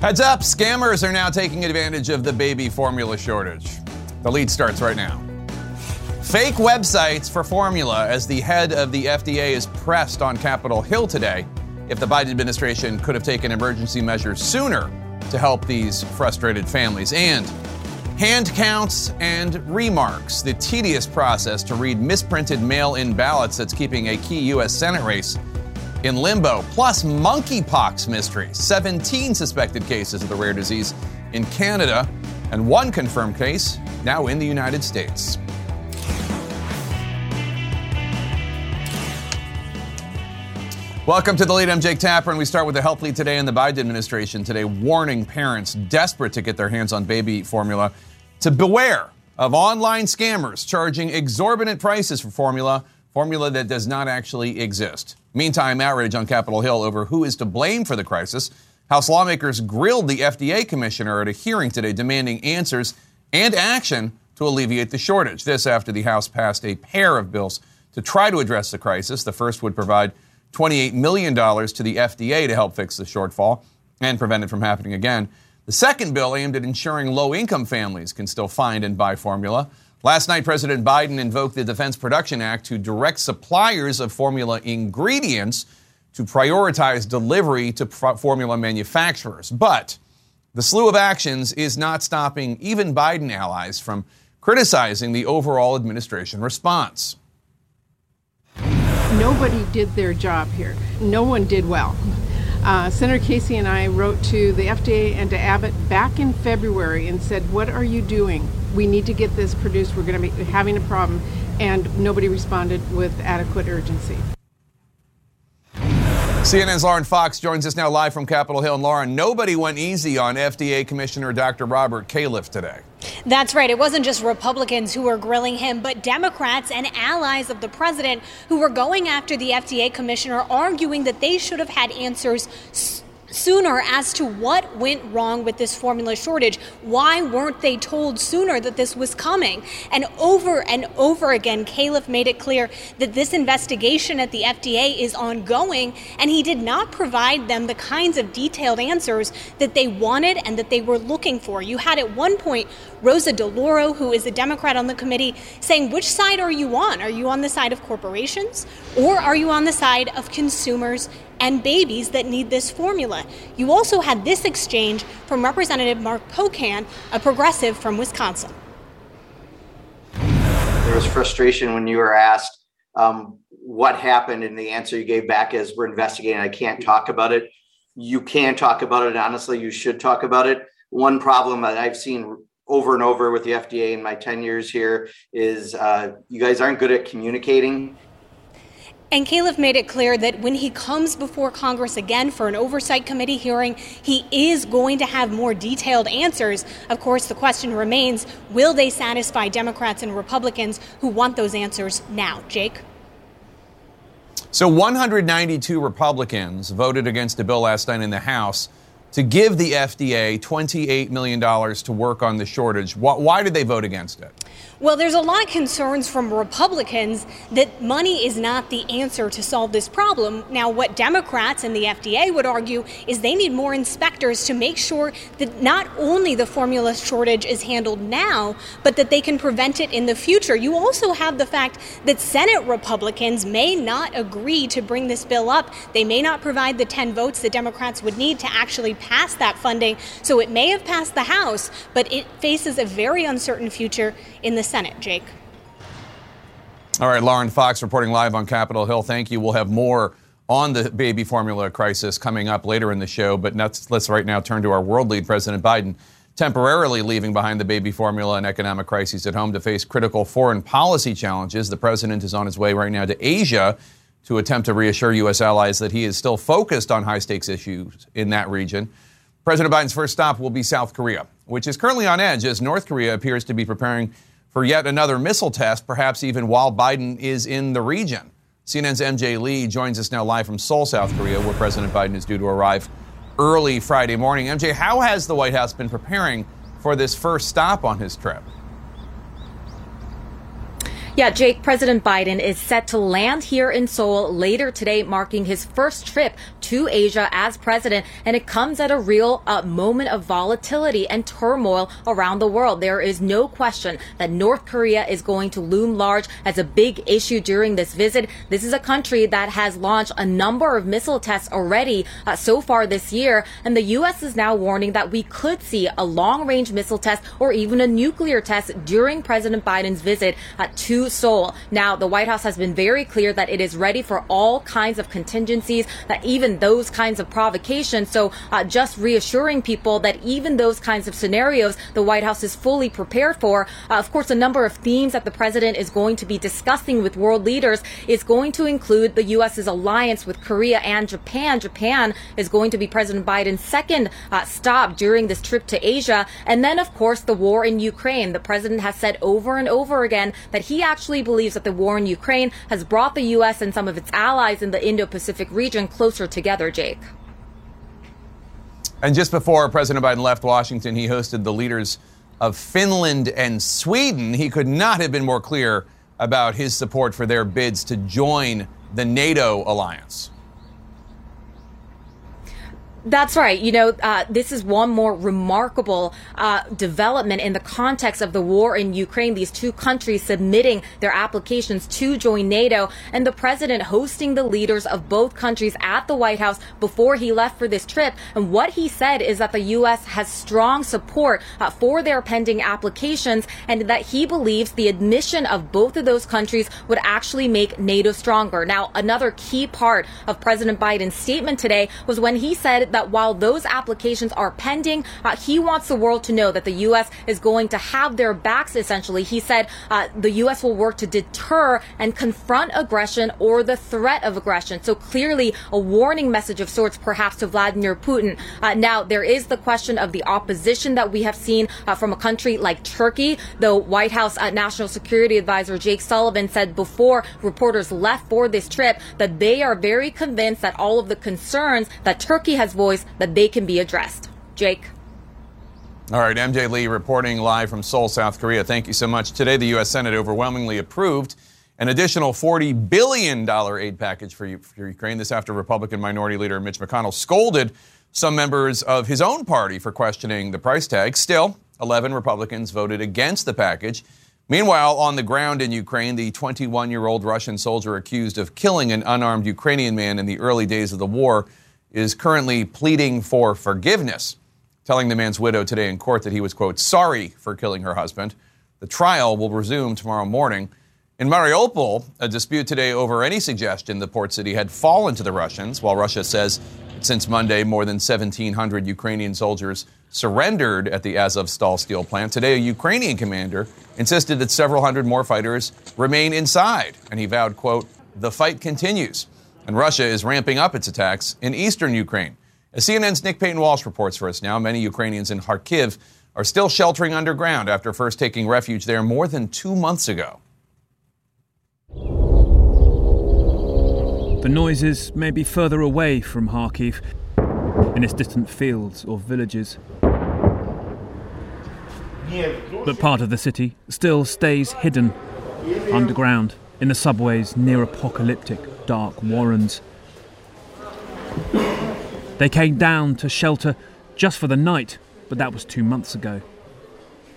Heads up, scammers are now taking advantage of the baby formula shortage. The lead starts right now. Fake websites for formula as the head of the FDA is pressed on Capitol Hill today if the Biden administration could have taken emergency measures sooner to help these frustrated families. And hand counts and remarks, the tedious process to read misprinted mail in ballots that's keeping a key U.S. Senate race in limbo, plus monkeypox mystery. 17 suspected cases of the rare disease in Canada, and one confirmed case now in the United States. Welcome to the lead. I'm Jake Tapper, and we start with the health lead today in the Biden administration today, warning parents desperate to get their hands on baby formula to beware of online scammers charging exorbitant prices for formula, formula that does not actually exist. Meantime, outrage on Capitol Hill over who is to blame for the crisis. House lawmakers grilled the FDA commissioner at a hearing today demanding answers and action to alleviate the shortage. This after the House passed a pair of bills to try to address the crisis. The first would provide $28 million to the FDA to help fix the shortfall and prevent it from happening again. The second bill aimed at ensuring low income families can still find and buy formula. Last night, President Biden invoked the Defense Production Act to direct suppliers of formula ingredients to prioritize delivery to formula manufacturers. But the slew of actions is not stopping even Biden allies from criticizing the overall administration response. Nobody did their job here. No one did well. Uh, Senator Casey and I wrote to the FDA and to Abbott back in February and said, What are you doing? We need to get this produced. We're going to be having a problem. And nobody responded with adequate urgency. CNN's Lauren Fox joins us now live from Capitol Hill. And Lauren, nobody went easy on FDA Commissioner Dr. Robert Califf today. That's right. It wasn't just Republicans who were grilling him, but Democrats and allies of the president who were going after the FDA commissioner, arguing that they should have had answers sooner as to what went wrong with this formula shortage. Why weren't they told sooner that this was coming? And over and over again, Califf made it clear that this investigation at the FDA is ongoing, and he did not provide them the kinds of detailed answers that they wanted and that they were looking for. You had at one point Rosa DeLauro, who is a Democrat on the committee, saying, Which side are you on? Are you on the side of corporations or are you on the side of consumers and babies that need this formula. You also had this exchange from Representative Mark Pocan, a progressive from Wisconsin. There was frustration when you were asked um, what happened, and the answer you gave back is, We're investigating. I can't talk about it. You can talk about it. Honestly, you should talk about it. One problem that I've seen over and over with the FDA in my 10 years here is uh, you guys aren't good at communicating. And Califf made it clear that when he comes before Congress again for an oversight committee hearing, he is going to have more detailed answers. Of course, the question remains will they satisfy Democrats and Republicans who want those answers now? Jake? So 192 Republicans voted against a bill last night in the House to give the FDA $28 million to work on the shortage. Why did they vote against it? Well, there's a lot of concerns from Republicans that money is not the answer to solve this problem. Now, what Democrats and the FDA would argue is they need more inspectors to make sure that not only the formula shortage is handled now, but that they can prevent it in the future. You also have the fact that Senate Republicans may not agree to bring this bill up. They may not provide the 10 votes that Democrats would need to actually pass that funding. So it may have passed the House, but it faces a very uncertain future in the Senate, Jake. All right, Lauren Fox reporting live on Capitol Hill. Thank you. We'll have more on the baby formula crisis coming up later in the show. But let's, let's right now turn to our world lead, President Biden, temporarily leaving behind the baby formula and economic crises at home to face critical foreign policy challenges. The president is on his way right now to Asia to attempt to reassure U.S. allies that he is still focused on high stakes issues in that region. President Biden's first stop will be South Korea, which is currently on edge as North Korea appears to be preparing for yet another missile test, perhaps even while Biden is in the region. CNN's MJ Lee joins us now live from Seoul, South Korea, where President Biden is due to arrive early Friday morning. MJ, how has the White House been preparing for this first stop on his trip? Yeah, Jake, President Biden is set to land here in Seoul later today, marking his first trip to Asia as president. And it comes at a real uh, moment of volatility and turmoil around the world. There is no question that North Korea is going to loom large as a big issue during this visit. This is a country that has launched a number of missile tests already uh, so far this year. And the U.S. is now warning that we could see a long range missile test or even a nuclear test during President Biden's visit uh, to Seoul. Now, the White House has been very clear that it is ready for all kinds of contingencies, that even those kinds of provocations. So, uh, just reassuring people that even those kinds of scenarios, the White House is fully prepared for. Uh, of course, a number of themes that the president is going to be discussing with world leaders is going to include the U.S.'s alliance with Korea and Japan. Japan is going to be President Biden's second uh, stop during this trip to Asia. And then, of course, the war in Ukraine. The president has said over and over again that he actually believes that the war in Ukraine has brought the U.S. and some of its allies in the Indo Pacific region closer together, Jake. And just before President Biden left Washington, he hosted the leaders of Finland and Sweden. He could not have been more clear about his support for their bids to join the NATO alliance. That's right. You know, uh, this is one more remarkable uh, development in the context of the war in Ukraine. These two countries submitting their applications to join NATO, and the president hosting the leaders of both countries at the White House before he left for this trip. And what he said is that the U.S. has strong support uh, for their pending applications, and that he believes the admission of both of those countries would actually make NATO stronger. Now, another key part of President Biden's statement today was when he said that while those applications are pending, uh, he wants the world to know that the U.S. is going to have their backs, essentially. He said uh, the U.S. will work to deter and confront aggression or the threat of aggression. So clearly a warning message of sorts, perhaps, to Vladimir Putin. Uh, now, there is the question of the opposition that we have seen uh, from a country like Turkey. The White House uh, National Security Advisor Jake Sullivan said before reporters left for this trip that they are very convinced that all of the concerns that Turkey has voice that they can be addressed. Jake. All right, MJ Lee reporting live from Seoul, South Korea. Thank you so much. Today, the U.S. Senate overwhelmingly approved an additional $40 billion aid package for, for Ukraine. This after Republican Minority Leader Mitch McConnell scolded some members of his own party for questioning the price tag. Still, 11 Republicans voted against the package. Meanwhile, on the ground in Ukraine, the 21 year old Russian soldier accused of killing an unarmed Ukrainian man in the early days of the war is currently pleading for forgiveness, telling the man's widow today in court that he was, quote, sorry for killing her husband. The trial will resume tomorrow morning. In Mariupol, a dispute today over any suggestion the port city had fallen to the Russians, while Russia says since Monday more than 1,700 Ukrainian soldiers surrendered at the Azovstal steel plant. Today, a Ukrainian commander insisted that several hundred more fighters remain inside, and he vowed, quote, the fight continues. And Russia is ramping up its attacks in eastern Ukraine. As CNN's Nick Paton Walsh reports for us now, many Ukrainians in Kharkiv are still sheltering underground after first taking refuge there more than two months ago. The noises may be further away from Kharkiv, in its distant fields or villages. But part of the city still stays hidden underground in the subways near apocalyptic dark warrens. They came down to shelter just for the night, but that was two months ago.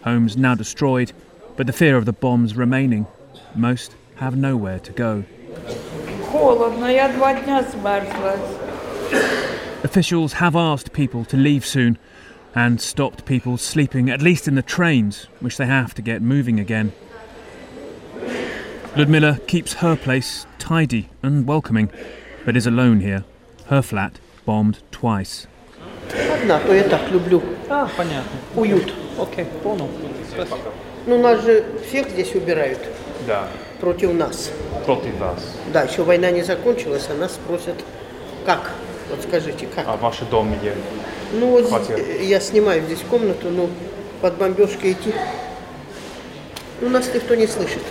Homes now destroyed, but the fear of the bombs remaining. Most have nowhere to go. Officials have asked people to leave soon and stopped people sleeping, at least in the trains, which they have to get moving again. Ludmilla keeps her place tidy and welcoming, but is alone here. Her flat bombed twice. Одна, то я так люблю. А, понятно. Уют. Окей, понял. Ну, нас же всех здесь убирают Да, против нас. против вас. Да, еще война не закончилась, а нас спросят, как? Вот скажите, как? А ваш дом где? Ну, вот квартира? здесь- я снимаю здесь комнату, ну, под бомбежкой идти. Ну, нас никто не слышит.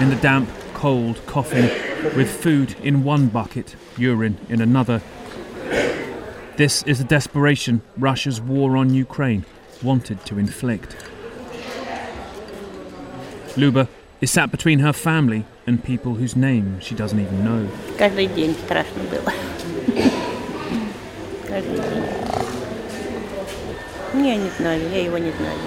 In the damp, cold coffin, with food in one bucket, urine in another. This is the desperation Russia's war on Ukraine wanted to inflict. Luba is sat between her family and people whose name she doesn't even know. Каждый день страшно было. Каждый день. Я не знаю, я его не знаю.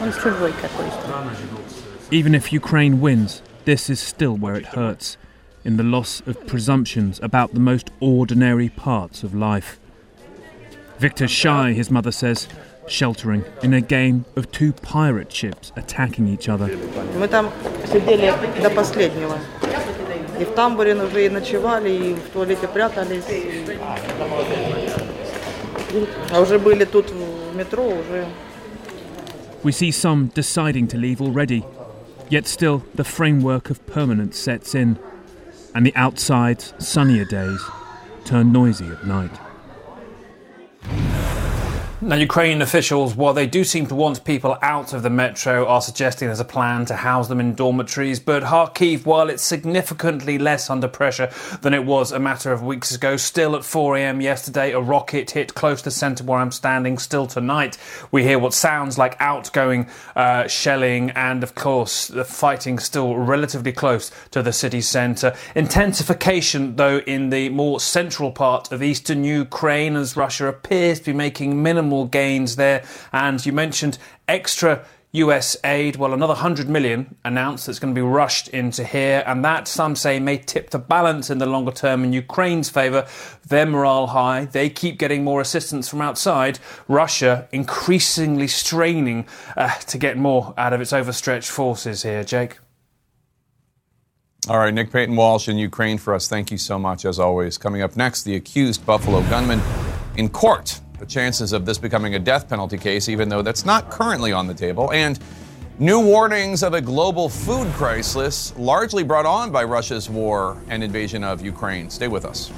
Он чужой какой-то. Even if Ukraine wins, this is still where it hurts in the loss of presumptions about the most ordinary parts of life. Victor's shy, his mother says, sheltering in a game of two pirate ships attacking each other. Мы там сидели до последнего. И в тамбуре уже и ночевали, и в туалете прятались. А уже были тут в метро, уже We see some deciding to leave already, yet still the framework of permanence sets in, and the outside's sunnier days turn noisy at night. Now, Ukrainian officials, while they do seem to want people out of the metro, are suggesting there's a plan to house them in dormitories. But Kharkiv, while it's significantly less under pressure than it was a matter of weeks ago, still at 4 a.m. yesterday, a rocket hit close to the centre where I'm standing. Still tonight, we hear what sounds like outgoing uh, shelling, and of course, the fighting still relatively close to the city centre. Intensification, though, in the more central part of eastern Ukraine as Russia appears to be making minimal gains there. And you mentioned extra US aid. Well, another 100 million announced that's going to be rushed into here, and that some say may tip the balance in the longer term in Ukraine's favour. Their morale high, they keep getting more assistance from outside. Russia increasingly straining uh, to get more out of its overstretched forces here. Jake. All right, Nick Paton Walsh in Ukraine for us. Thank you so much, as always. Coming up next, the accused Buffalo gunman in court the chances of this becoming a death penalty case, even though that's not currently on the table, and new warnings of a global food crisis, largely brought on by Russia's war and invasion of Ukraine. Stay with us.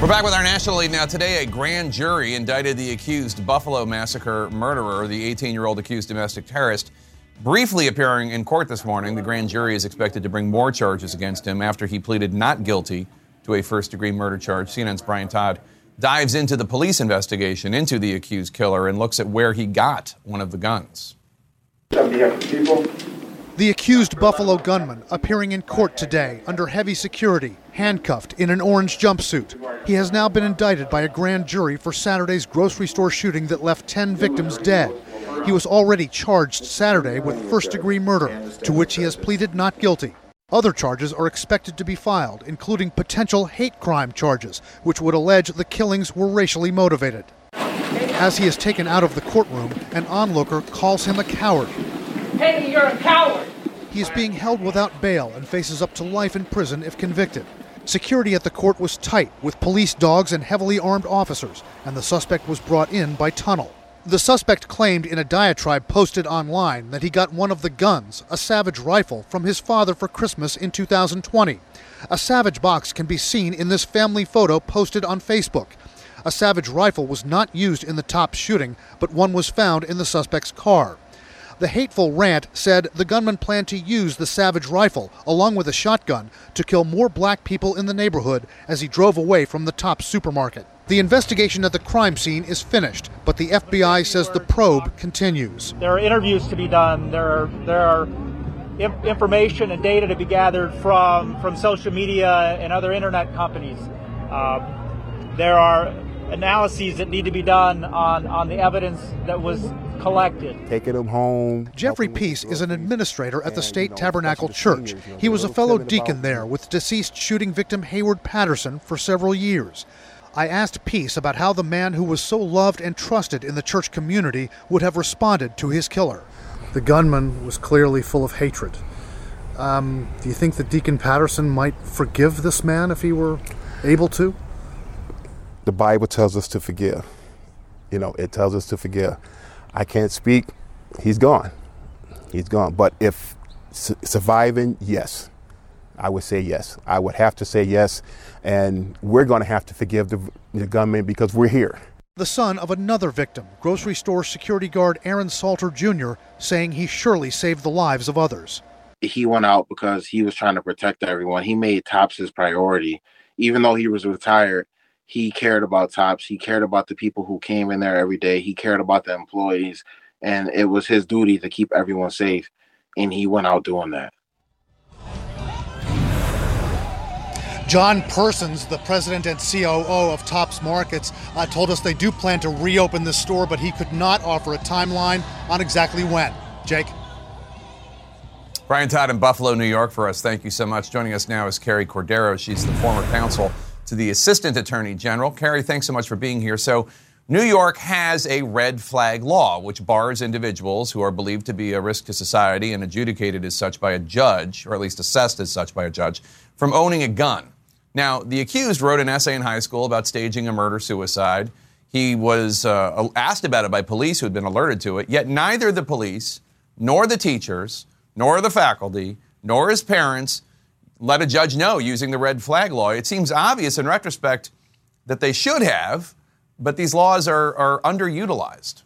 We're back with our national lead now. Today, a grand jury indicted the accused Buffalo massacre murderer, the 18 year old accused domestic terrorist. Briefly appearing in court this morning, the grand jury is expected to bring more charges against him after he pleaded not guilty to a first degree murder charge. CNN's Brian Todd dives into the police investigation into the accused killer and looks at where he got one of the guns. The accused Buffalo gunman appearing in court today under heavy security, handcuffed in an orange jumpsuit. He has now been indicted by a grand jury for Saturday's grocery store shooting that left 10 victims dead. He was already charged Saturday with first degree murder, to which he has pleaded not guilty. Other charges are expected to be filed, including potential hate crime charges, which would allege the killings were racially motivated. As he is taken out of the courtroom, an onlooker calls him a coward. Hey, you're a coward! He is being held without bail and faces up to life in prison if convicted. Security at the court was tight, with police dogs and heavily armed officers, and the suspect was brought in by tunnel. The suspect claimed in a diatribe posted online that he got one of the guns, a Savage rifle, from his father for Christmas in 2020. A Savage box can be seen in this family photo posted on Facebook. A Savage rifle was not used in the Tops shooting, but one was found in the suspect's car. The hateful rant said the gunman planned to use the Savage rifle, along with a shotgun, to kill more black people in the neighborhood as he drove away from the Tops supermarket. The investigation at the crime scene is finished, but the FBI says the probe continues. There are interviews to be done. There are there are information and data to be gathered from from social media and other internet companies. Uh, there are analyses that need to be done on on the evidence that was collected. Taking them home. Jeffrey Peace is an administrator at the State Tabernacle Church. He was a fellow deacon there with deceased shooting victim Heyward Patterson for several years. I asked Peace about how the man who was so loved and trusted in the church community would have responded to his killer. The gunman was clearly full of hatred. Um, do you think that Deacon Patterson might forgive this man if he were able to? The Bible tells us to forgive. You know, it tells us to forgive. I can't speak. He's gone. He's gone. But if su- surviving, yes. I would say yes. I would have to say yes. And we're going to have to forgive the, the gunman because we're here. The son of another victim, grocery store security guard Aaron Salter Jr., saying he surely saved the lives of others. He went out because he was trying to protect everyone. He made TOPS his priority. Even though he was retired, he cared about tops. He cared about the people who came in there every day. He cared about the employees, and it was his duty to keep everyone safe. And he went out doing that. John Persons, the president and COO of Tops Markets, uh, told us they do plan to reopen the store, but he could not offer a timeline on exactly when. Jake? Brian Todd in Buffalo, New York for us. Thank you so much. Joining us now is Carrie Cordero. She's the former counsel to the Assistant Attorney General. Carrie, thanks so much for being here. So, New York has a red flag law which bars individuals who are believed to be a risk to society and adjudicated as such by a judge, or at least assessed as such by a judge, from owning a gun. Now, the accused wrote an essay in high school about staging a murder suicide. He was uh, asked about it by police who had been alerted to it, yet neither the police, nor the teachers, nor the faculty, nor his parents let a judge know using the red flag law. It seems obvious in retrospect that they should have, but these laws are, are underutilized.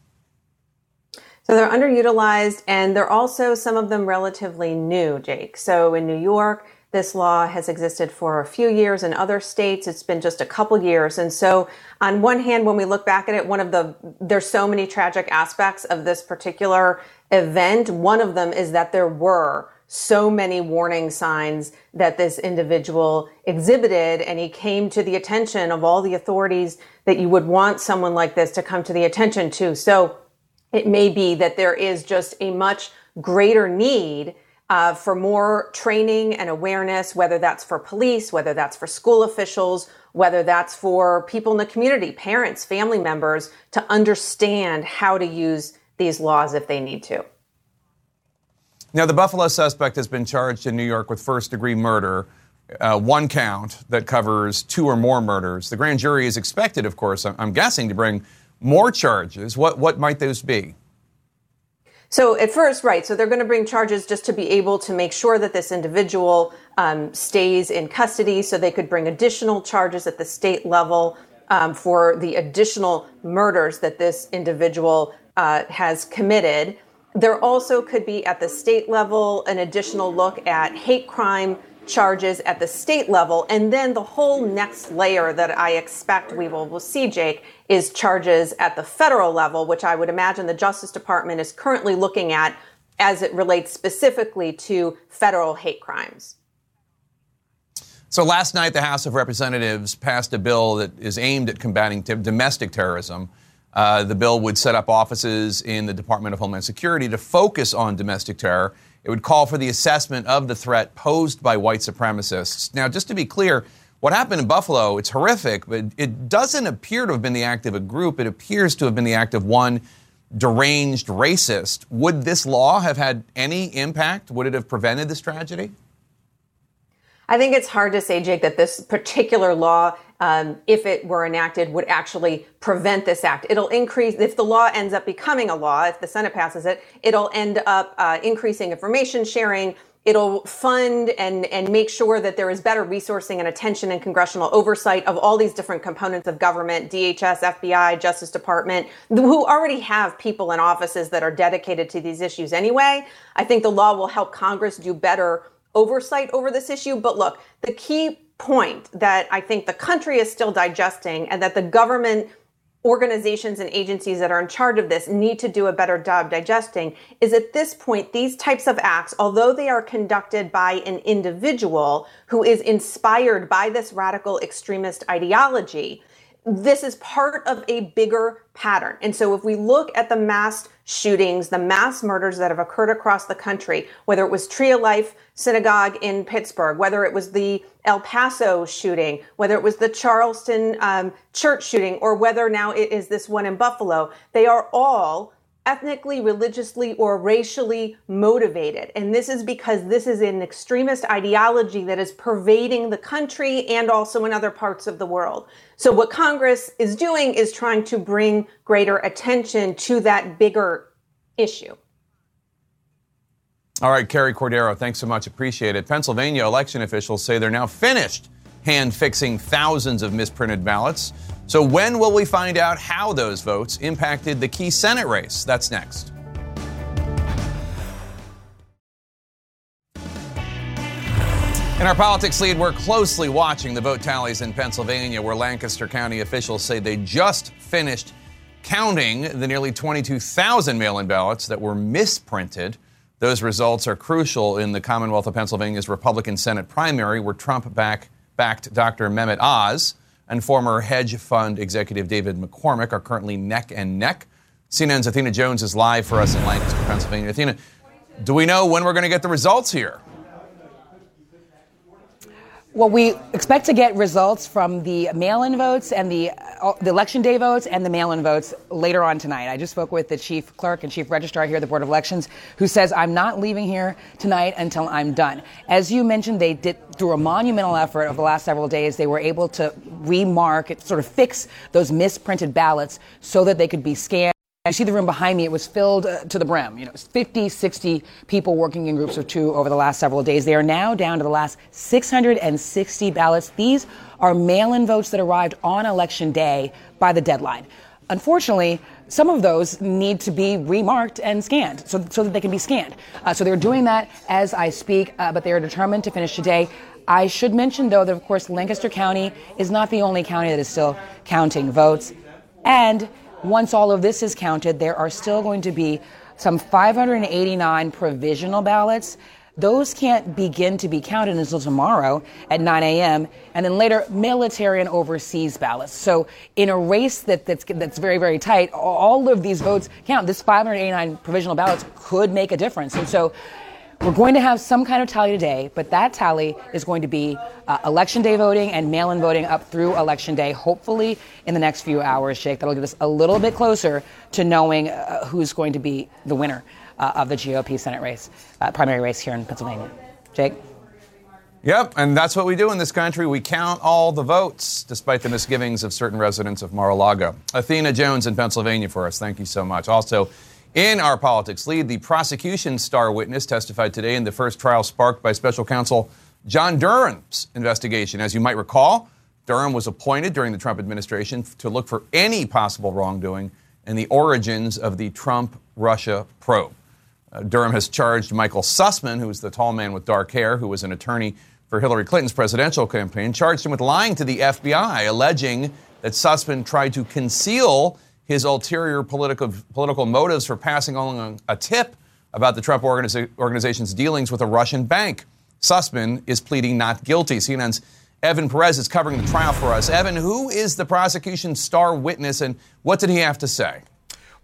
So they're underutilized, and they're also some of them relatively new, Jake. So in New York, this law has existed for a few years. In other states, it's been just a couple years. And so, on one hand, when we look back at it, one of the, there's so many tragic aspects of this particular event. One of them is that there were so many warning signs that this individual exhibited, and he came to the attention of all the authorities that you would want someone like this to come to the attention to. So, it may be that there is just a much greater need uh, for more training and awareness, whether that's for police, whether that's for school officials, whether that's for people in the community, parents, family members, to understand how to use these laws if they need to. Now, the Buffalo suspect has been charged in New York with first degree murder, uh, one count that covers two or more murders. The grand jury is expected, of course, I'm guessing, to bring more charges. What, what might those be? So at first, right. So they're going to bring charges just to be able to make sure that this individual um, stays in custody. So they could bring additional charges at the state level um, for the additional murders that this individual uh, has committed. There also could be at the state level an additional look at hate crime charges at the state level. And then the whole next layer that I expect we will, will see, Jake, is charges at the federal level, which I would imagine the Justice Department is currently looking at as it relates specifically to federal hate crimes. So last night, the House of Representatives passed a bill that is aimed at combating t- domestic terrorism. Uh, the bill would set up offices in the Department of Homeland Security to focus on domestic terror. It would call for the assessment of the threat posed by white supremacists. Now, just to be clear, what happened in Buffalo, it's horrific, but it doesn't appear to have been the act of a group. It appears to have been the act of one deranged racist. Would this law have had any impact? Would it have prevented this tragedy? I think it's hard to say, Jake, that this particular law, um, if it were enacted, would actually prevent this act. It'll increase, if the law ends up becoming a law, if the Senate passes it, it'll end up uh, increasing information sharing. It'll fund and, and make sure that there is better resourcing and attention and congressional oversight of all these different components of government, DHS, FBI, Justice Department, who already have people in offices that are dedicated to these issues anyway. I think the law will help Congress do better oversight over this issue. But look, the key point that I think the country is still digesting and that the government organizations and agencies that are in charge of this need to do a better job digesting is at this point these types of acts although they are conducted by an individual who is inspired by this radical extremist ideology this is part of a bigger pattern. And so if we look at the mass shootings, the mass murders that have occurred across the country, whether it was Tree of Life Synagogue in Pittsburgh, whether it was the El Paso shooting, whether it was the Charleston um, church shooting, or whether now it is this one in Buffalo, they are all ethnically, religiously, or racially motivated. And this is because this is an extremist ideology that is pervading the country and also in other parts of the world. So, what Congress is doing is trying to bring greater attention to that bigger issue. All right, Carrie Cordero, thanks so much. Appreciate it. Pennsylvania election officials say they're now finished hand fixing thousands of misprinted ballots. So, when will we find out how those votes impacted the key Senate race? That's next. In our politics lead, we're closely watching the vote tallies in Pennsylvania, where Lancaster County officials say they just finished counting the nearly 22,000 mail in ballots that were misprinted. Those results are crucial in the Commonwealth of Pennsylvania's Republican Senate primary, where Trump back, backed Dr. Mehmet Oz and former hedge fund executive David McCormick are currently neck and neck. CNN's Athena Jones is live for us in Lancaster, Pennsylvania. Athena, do we know when we're going to get the results here? Well, we expect to get results from the mail-in votes and the, uh, the election day votes and the mail-in votes later on tonight. I just spoke with the chief clerk and chief registrar here at the Board of Elections, who says I'm not leaving here tonight until I'm done. As you mentioned, they did through a monumental effort over the last several days. They were able to remark, sort of fix those misprinted ballots so that they could be scanned. You see the room behind me, it was filled uh, to the brim. You know, 50, 60 people working in groups of two over the last several days. They are now down to the last 660 ballots. These are mail in votes that arrived on election day by the deadline. Unfortunately, some of those need to be remarked and scanned so, so that they can be scanned. Uh, so they're doing that as I speak, uh, but they are determined to finish today. I should mention, though, that of course Lancaster County is not the only county that is still counting votes. And once all of this is counted, there are still going to be some 589 provisional ballots. Those can't begin to be counted until tomorrow at 9 a.m. and then later military and overseas ballots. So in a race that, that's, that's very, very tight, all of these votes count. This 589 provisional ballots could make a difference. And so we're going to have some kind of tally today, but that tally is going to be uh, election day voting and mail in voting up through election day, hopefully in the next few hours, Jake. That'll get us a little bit closer to knowing uh, who's going to be the winner uh, of the GOP Senate race, uh, primary race here in Pennsylvania. Jake? Yep, and that's what we do in this country. We count all the votes, despite the misgivings of certain residents of Mar a Lago. Athena Jones in Pennsylvania for us. Thank you so much. Also, in our politics lead, the prosecution star witness testified today in the first trial sparked by special counsel John Durham's investigation. As you might recall, Durham was appointed during the Trump administration to look for any possible wrongdoing and the origins of the Trump Russia probe. Uh, Durham has charged Michael Sussmann, who is the tall man with dark hair, who was an attorney for Hillary Clinton's presidential campaign, charged him with lying to the FBI, alleging that Sussmann tried to conceal his ulterior political, political motives for passing along a tip about the Trump organiza- organization's dealings with a Russian bank. Sussmann is pleading not guilty. CNN's Evan Perez is covering the trial for us. Evan, who is the prosecution's star witness and what did he have to say?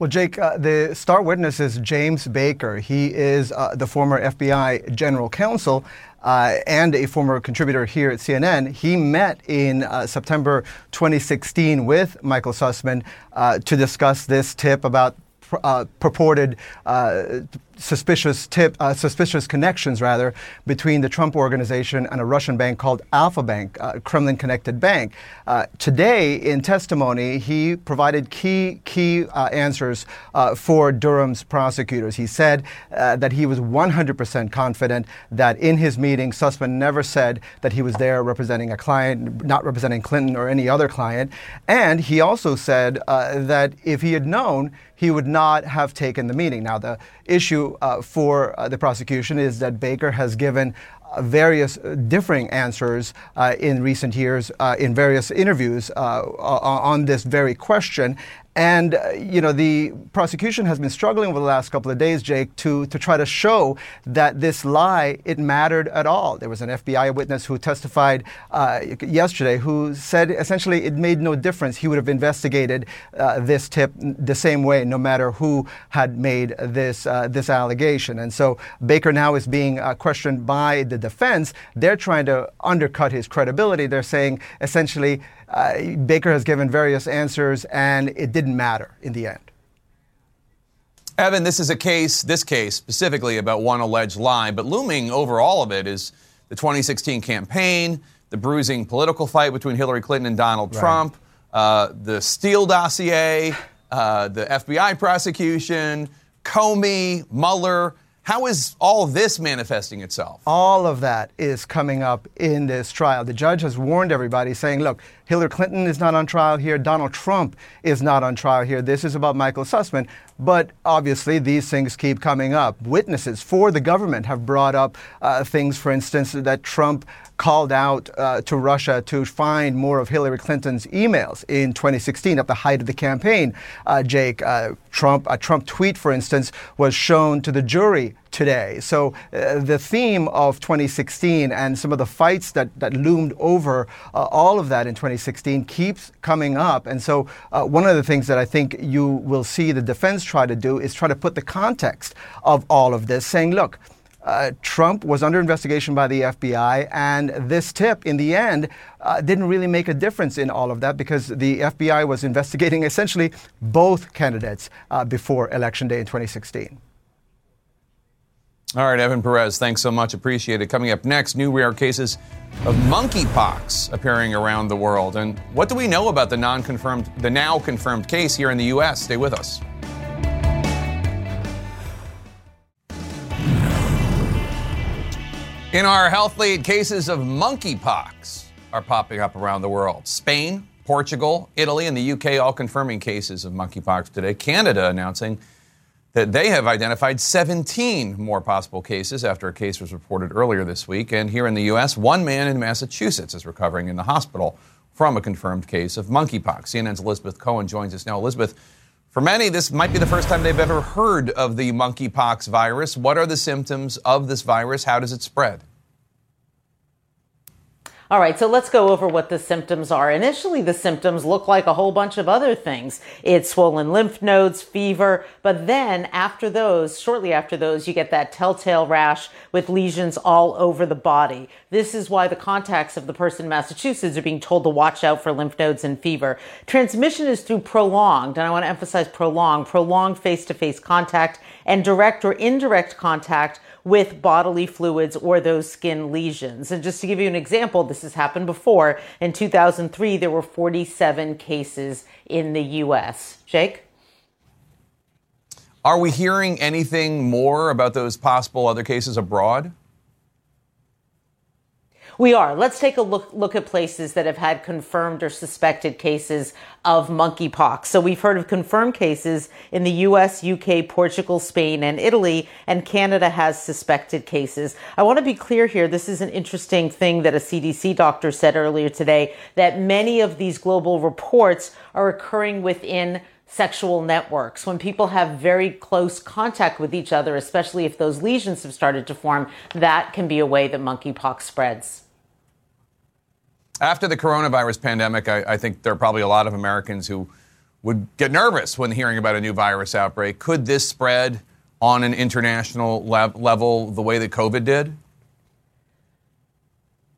Well, Jake, uh, the star witness is James Baker. He is uh, the former FBI general counsel. Uh, and a former contributor here at CNN, he met in uh, September 2016 with Michael Sussmann uh, to discuss this tip about uh, purported uh, suspicious tip, uh, suspicious connections rather between the Trump organization and a Russian bank called Alfa Bank, a Kremlin-connected bank. Uh, today, in testimony, he provided key key uh, answers uh, for Durham's prosecutors. He said uh, that he was 100% confident that in his meeting, Sussmann never said that he was there representing a client, not representing Clinton or any other client, and he also said uh, that if he had known, he would not have taken the meeting. Now, the issue uh, for uh, the prosecution is that Baker has given uh, various uh, differing answers uh, in recent years in various interviews on this very question. And, uh, you know, the prosecution has been struggling over the last couple of days, Jake, to, to try to show that this lie, it mattered at all. There was an FBI witness who testified uh, yesterday who said essentially it made no difference. He would have investigated uh, this tip the same way, no matter who had made this, uh, this allegation. And so Baker now is being uh, questioned by the defense. They're trying to undercut his credibility. They're saying essentially, uh, Baker has given various answers, and it didn't matter in the end. Evan, this is a case, this case specifically about one alleged lie, but looming over all of it is the 2016 campaign, the bruising political fight between Hillary Clinton and Donald right. Trump, uh, the Steele dossier, uh, the FBI prosecution, Comey, Mueller. How is all this manifesting itself? All of that is coming up in this trial. The judge has warned everybody, saying, look, Hillary Clinton is not on trial here. Donald Trump is not on trial here. This is about Michael Sussmann. But obviously, these things keep coming up. Witnesses for the government have brought up uh, things, for instance, that Trump called out uh, to Russia to find more of Hillary Clinton's emails in 2016 at the height of the campaign. Uh, Jake, uh, Trump, a Trump tweet, for instance, was shown to the jury today. So uh, the theme of 2016 and some of the fights that, that loomed over uh, all of that in 2016 keeps coming up. And so uh, one of the things that I think you will see the defense try to do is try to put the context of all of this, saying, look, uh, Trump was under investigation by the FBI, and this tip, in the end, uh, didn't really make a difference in all of that because the FBI was investigating essentially both candidates uh, before Election Day in 2016. All right, Evan Perez, thanks so much. Appreciate it. Coming up next, new rare cases of monkeypox appearing around the world. And what do we know about the non-confirmed, the now confirmed case here in the U.S.? Stay with us. In our health lead, cases of monkeypox are popping up around the world. Spain, Portugal, Italy, and the UK all confirming cases of monkeypox today. Canada announcing that they have identified 17 more possible cases after a case was reported earlier this week. And here in the U.S., one man in Massachusetts is recovering in the hospital from a confirmed case of monkeypox. CNN's Elizabeth Cohen joins us now. Elizabeth, for many, this might be the first time they've ever heard of the monkeypox virus. What are the symptoms of this virus? How does it spread? All right, so let's go over what the symptoms are. Initially, the symptoms look like a whole bunch of other things. It's swollen lymph nodes, fever, but then after those, shortly after those, you get that telltale rash with lesions all over the body. This is why the contacts of the person in Massachusetts are being told to watch out for lymph nodes and fever. Transmission is through prolonged, and I want to emphasize prolonged, prolonged face to face contact and direct or indirect contact with bodily fluids or those skin lesions. And just to give you an example, this has happened before. In 2003, there were 47 cases in the US. Jake? Are we hearing anything more about those possible other cases abroad? We are. Let's take a look look at places that have had confirmed or suspected cases of monkeypox. So we've heard of confirmed cases in the US, UK, Portugal, Spain, and Italy, and Canada has suspected cases. I want to be clear here. This is an interesting thing that a CDC doctor said earlier today that many of these global reports are occurring within sexual networks, when people have very close contact with each other, especially if those lesions have started to form, that can be a way that monkeypox spreads. After the coronavirus pandemic, I, I, think there are probably a lot of Americans who would get nervous when hearing about a new virus outbreak. Could this spread on an international le- level the way that COVID did?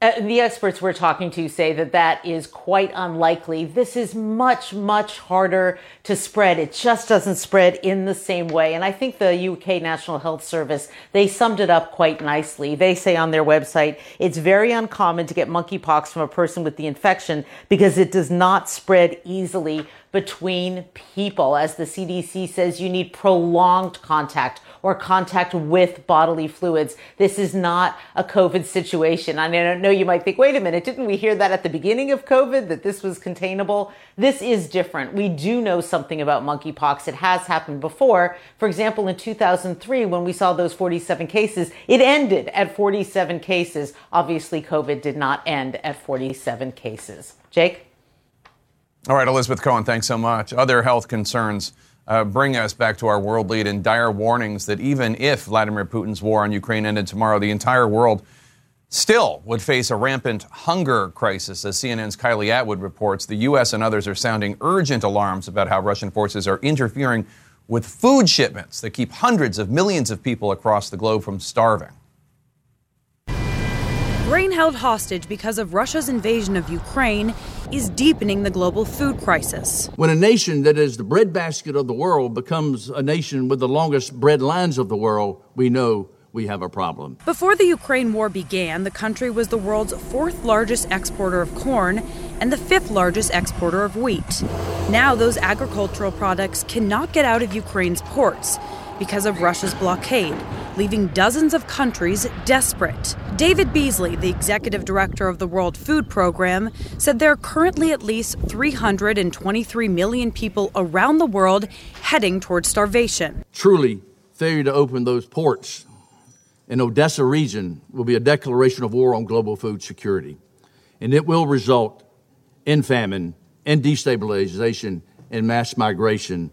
Uh, the experts we're talking to say that that is quite unlikely. This is much, much harder to spread. It just doesn't spread in the same way. And I think the UK National Health Service, they summed it up quite nicely. They say on their website, it's very uncommon to get monkeypox from a person with the infection because it does not spread easily between people. As the CDC says, you need prolonged contact or contact with bodily fluids. This is not a COVID situation. I know you might think, wait a minute, didn't we hear that at the beginning of COVID that this was containable? This is different. We do know something about monkeypox. It has happened before. For example, in 2003, when we saw those 47 cases, it ended at 47 cases. Obviously, COVID did not end at 47 cases. Jake? All right, Elizabeth Cohen, thanks so much. Other health concerns uh, bring us back to our world lead and dire warnings that even if Vladimir Putin's war on Ukraine ended tomorrow, the entire world still would face a rampant hunger crisis. As CNN's Kylie Atwood reports, the U.S. and others are sounding urgent alarms about how Russian forces are interfering with food shipments that keep hundreds of millions of people across the globe from starving. Grain held hostage because of Russia's invasion of Ukraine is deepening the global food crisis. When a nation that is the breadbasket of the world becomes a nation with the longest bread lines of the world, we know we have a problem. Before the Ukraine war began, the country was the world's fourth largest exporter of corn and the fifth largest exporter of wheat. Now, those agricultural products cannot get out of Ukraine's ports because of Russia's blockade, leaving dozens of countries desperate. David Beasley, the executive director of the World Food Program, said there are currently at least 323 million people around the world heading towards starvation. Truly, failure to open those ports in Odessa region will be a declaration of war on global food security, and it will result in famine and destabilization and mass migration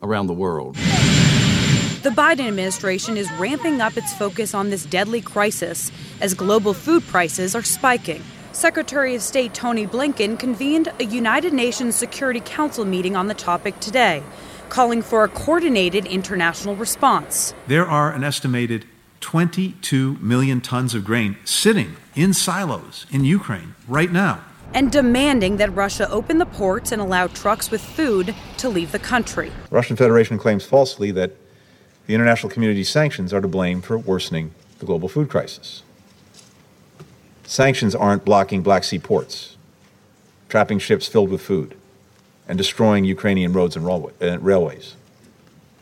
around the world. The Biden administration is ramping up its focus on this deadly crisis as global food prices are spiking. Secretary of State Tony Blinken convened a United Nations Security Council meeting on the topic today, calling for a coordinated international response. There are an estimated 22 million tons of grain sitting in silos in Ukraine right now. And demanding that Russia open the ports and allow trucks with food to leave the country. Russian Federation claims falsely that the international community's sanctions are to blame for worsening the global food crisis. Sanctions aren't blocking Black Sea ports, trapping ships filled with food, and destroying Ukrainian roads and railways.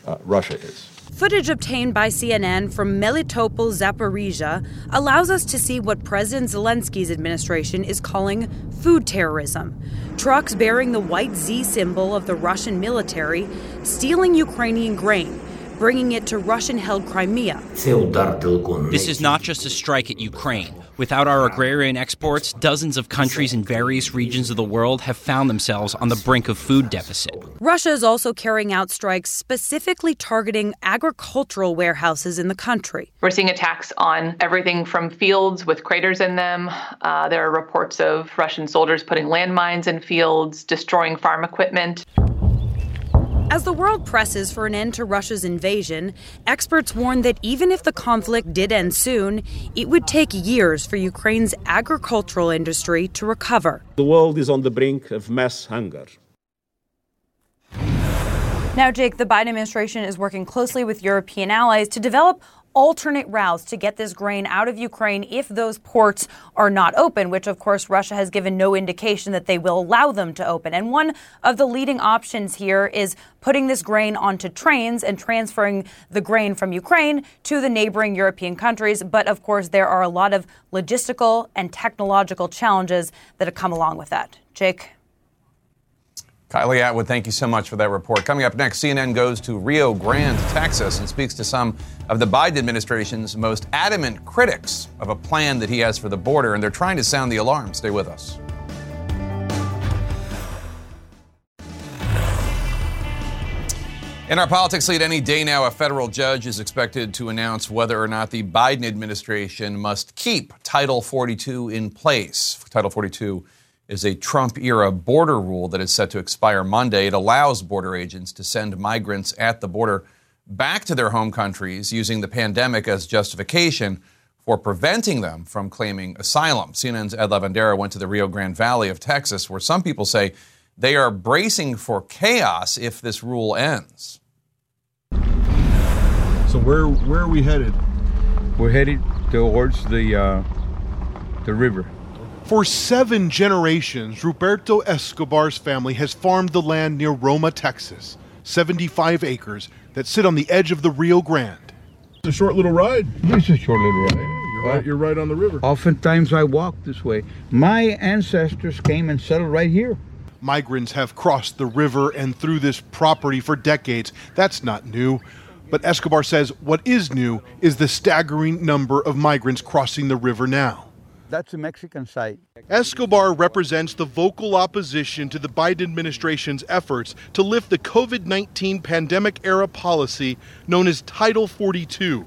Uh, Russia is. Footage obtained by CNN from Melitopol, Zaporizhia, allows us to see what President Zelensky's administration is calling food terrorism. Trucks bearing the white Z symbol of the Russian military stealing Ukrainian grain bringing it to Russian held Crimea. This is not just a strike at Ukraine. Without our agrarian exports, dozens of countries in various regions of the world have found themselves on the brink of food deficit. Russia is also carrying out strikes specifically targeting agricultural warehouses in the country. We're seeing attacks on everything from fields with craters in them. Uh, there are reports of Russian soldiers putting landmines in fields, destroying farm equipment. As the world presses for an end to Russia's invasion, experts warn that even if the conflict did end soon, it would take years for Ukraine's agricultural industry to recover. The world is on the brink of mass hunger. Now, Jake, the Biden administration is working closely with European allies to develop alternate routes to get this grain out of Ukraine if those ports are not open, which of course Russia has given no indication that they will allow them to open. And one of the leading options here is putting this grain onto trains and transferring the grain from Ukraine to the neighboring European countries. But of course, there are a lot of logistical and technological challenges that come along with that. Jake? Kylie Atwood, thank you so much for that report. Coming up next, CNN goes to Rio Grande, Texas, and speaks to some of the Biden administration's most adamant critics of a plan that he has for the border, and they're trying to sound the alarm. Stay with us. In our politics lead, any day now, a federal judge is expected to announce whether or not the Biden administration must keep Title 42 in place. Title 42 is a Trump era border rule that is set to expire Monday. It allows border agents to send migrants at the border back to their home countries using the pandemic as justification for preventing them from claiming asylum. CNN's Ed Lavandera went to the Rio Grande Valley of Texas, where some people say they are bracing for chaos if this rule ends. So where where are we headed? We're headed towards the uh, the river. For seven generations, Ruperto Escobar's family has farmed the land near Roma, Texas, 75 acres that sit on the edge of the Rio Grande. It's a short little ride. It's a short little ride. You're right, you're right on the river. Oftentimes I walk this way. My ancestors came and settled right here. Migrants have crossed the river and through this property for decades. That's not new. But Escobar says what is new is the staggering number of migrants crossing the river now. That's a Mexican site. Escobar represents the vocal opposition to the Biden administration's efforts to lift the COVID 19 pandemic era policy known as Title 42,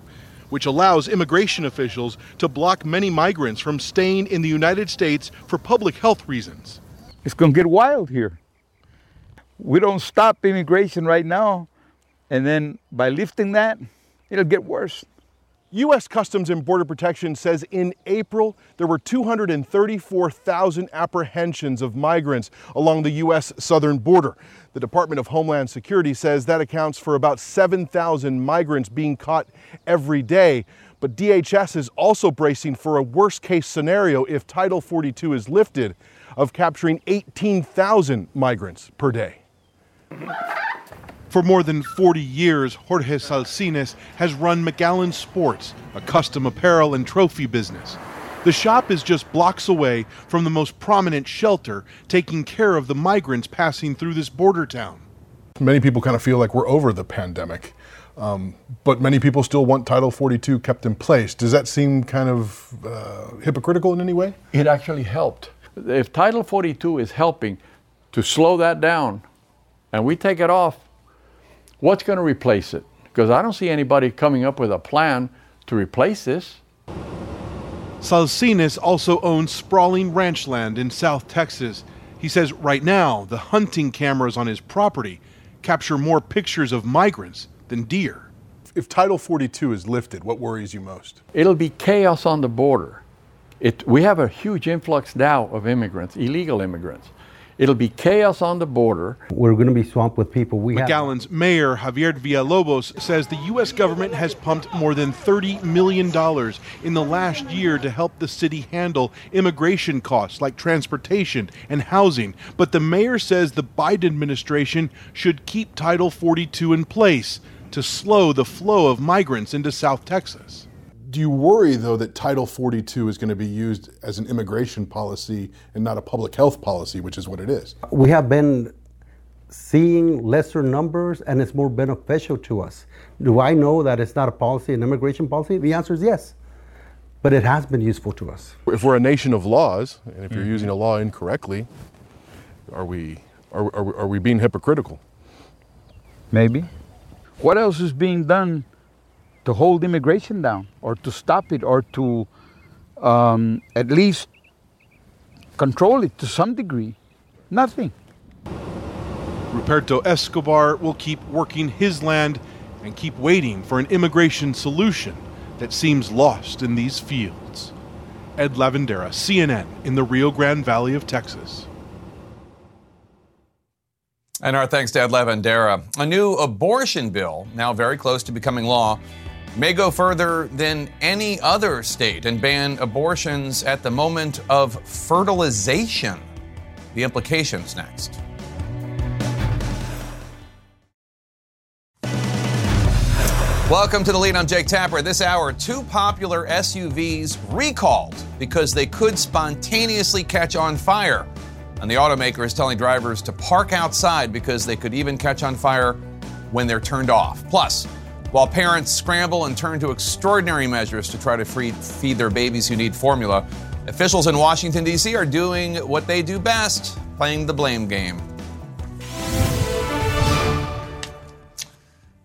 which allows immigration officials to block many migrants from staying in the United States for public health reasons. It's going to get wild here. We don't stop immigration right now, and then by lifting that, it'll get worse. U.S. Customs and Border Protection says in April there were 234,000 apprehensions of migrants along the U.S. southern border. The Department of Homeland Security says that accounts for about 7,000 migrants being caught every day. But DHS is also bracing for a worst case scenario if Title 42 is lifted of capturing 18,000 migrants per day. For more than 40 years, Jorge Salcines has run McAllen Sports, a custom apparel and trophy business. The shop is just blocks away from the most prominent shelter taking care of the migrants passing through this border town. Many people kind of feel like we're over the pandemic, um, but many people still want Title 42 kept in place. Does that seem kind of uh, hypocritical in any way? It actually helped. If Title 42 is helping to slow that down and we take it off, what's going to replace it? Because I don't see anybody coming up with a plan to replace this. Salcines also owns sprawling ranch land in South Texas. He says right now the hunting cameras on his property capture more pictures of migrants than deer. If Title 42 is lifted, what worries you most? It'll be chaos on the border. It, we have a huge influx now of immigrants, illegal immigrants. It'll be chaos on the border. We're going to be swamped with people. We McAllen's have. mayor, Javier Villalobos, says the U.S. government has pumped more than $30 million in the last year to help the city handle immigration costs like transportation and housing. But the mayor says the Biden administration should keep Title 42 in place to slow the flow of migrants into South Texas. Do you worry, though, that Title 42 is going to be used as an immigration policy and not a public health policy, which is what it is? We have been seeing lesser numbers and it's more beneficial to us. Do I know that it's not a policy, an immigration policy? The answer is yes. But it has been useful to us. If we're a nation of laws, and if you're mm-hmm. using a law incorrectly, are we, are, are, are we being hypocritical? Maybe. What else is being done to hold immigration down or to stop it or to um, at least control it to some degree? Nothing. Ruperto Escobar will keep working his land and keep waiting for an immigration solution that seems lost in these fields. Ed Lavandera, CNN, in the Rio Grande Valley of Texas. And our thanks to Ed Lavandera. A new abortion bill, now very close to becoming law, may go further than any other state and ban abortions at the moment of fertilization. The implications next. Welcome to the lead. I'm Jake Tapper. This hour, two popular SUVs recalled because they could spontaneously catch on fire. And the automaker is telling drivers to park outside because they could even catch on fire when they're turned off. Plus, while parents scramble and turn to extraordinary measures to try to free, feed their babies who need formula, officials in Washington, D.C. are doing what they do best playing the blame game.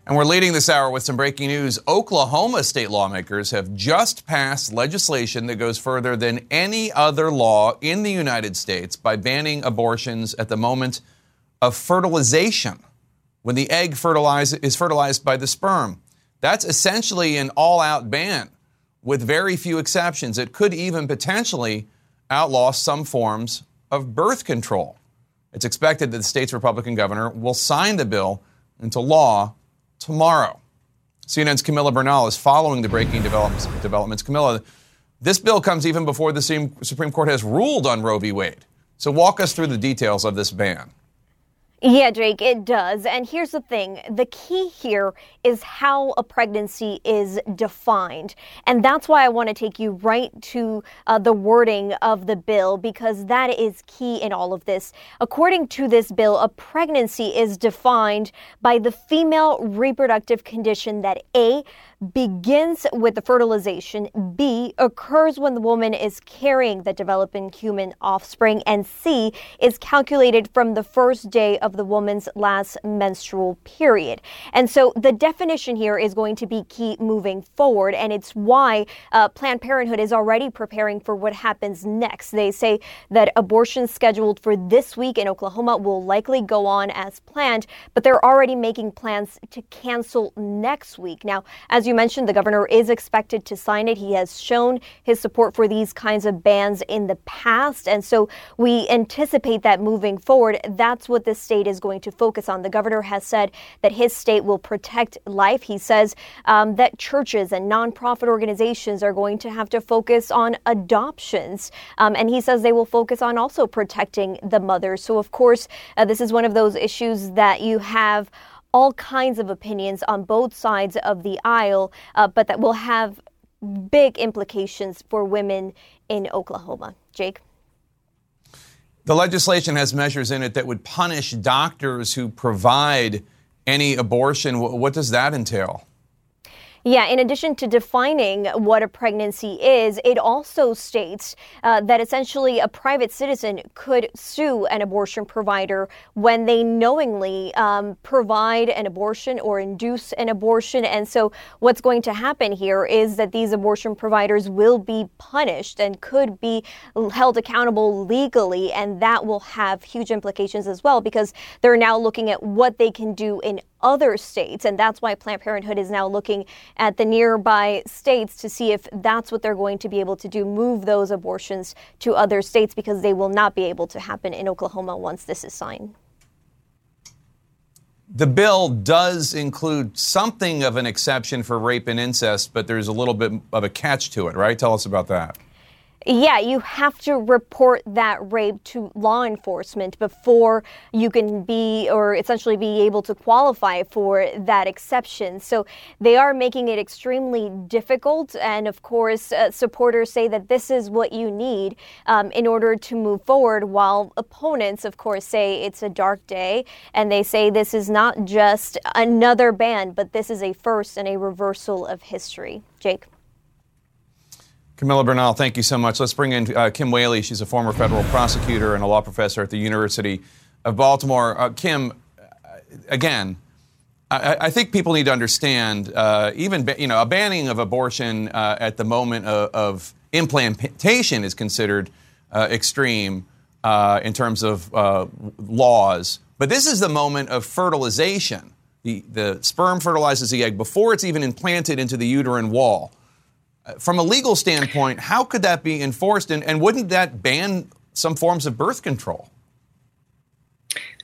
And we're leading this hour with some breaking news. Oklahoma state lawmakers have just passed legislation that goes further than any other law in the United States by banning abortions at the moment of fertilization when the egg fertilize, is fertilized by the sperm. That's essentially an all out ban with very few exceptions. It could even potentially outlaw some forms of birth control. It's expected that the state's Republican governor will sign the bill into law tomorrow. CNN's Camila Bernal is following the breaking developments. developments. Camila, this bill comes even before the Supreme Court has ruled on Roe v. Wade. So walk us through the details of this ban. Yeah, Jake, it does. And here's the thing the key here is how a pregnancy is defined. And that's why I want to take you right to uh, the wording of the bill, because that is key in all of this. According to this bill, a pregnancy is defined by the female reproductive condition that A, begins with the fertilization, B, occurs when the woman is carrying the developing human offspring, and C, is calculated from the first day of the woman's last menstrual period. And so the definition here is going to be key moving forward, and it's why uh, Planned Parenthood is already preparing for what happens next. They say that abortions scheduled for this week in Oklahoma will likely go on as planned, but they're already making plans to cancel next week. Now, as you you mentioned, the governor is expected to sign it. He has shown his support for these kinds of bans in the past. And so we anticipate that moving forward, that's what the state is going to focus on. The governor has said that his state will protect life. He says um, that churches and nonprofit organizations are going to have to focus on adoptions. Um, and he says they will focus on also protecting the mothers. So, of course, uh, this is one of those issues that you have all kinds of opinions on both sides of the aisle, uh, but that will have big implications for women in Oklahoma. Jake? The legislation has measures in it that would punish doctors who provide any abortion. What does that entail? Yeah, in addition to defining what a pregnancy is, it also states uh, that essentially a private citizen could sue an abortion provider when they knowingly um, provide an abortion or induce an abortion. And so, what's going to happen here is that these abortion providers will be punished and could be held accountable legally, and that will have huge implications as well because they're now looking at what they can do in other states. And that's why Planned Parenthood is now looking at the nearby states to see if that's what they're going to be able to do move those abortions to other states because they will not be able to happen in Oklahoma once this is signed. The bill does include something of an exception for rape and incest, but there's a little bit of a catch to it, right? Tell us about that. Yeah, you have to report that rape to law enforcement before you can be, or essentially be able to qualify for that exception. So they are making it extremely difficult. And of course, uh, supporters say that this is what you need um, in order to move forward, while opponents, of course, say it's a dark day. And they say this is not just another ban, but this is a first and a reversal of history. Jake. Camila Bernal, thank you so much. Let's bring in uh, Kim Wehle. She's a former federal prosecutor and a law professor at the University of Baltimore. Uh, Kim, uh, again, I, I, think people need to understand, uh, even you know, a banning of abortion uh, at the moment of, of, implantation is considered uh, extreme in terms of laws. But this is the moment of fertilization. The, the sperm fertilizes the egg before it's even implanted into the uterine wall from a legal standpoint, how could that be enforced? And, and wouldn't that ban some forms of birth control?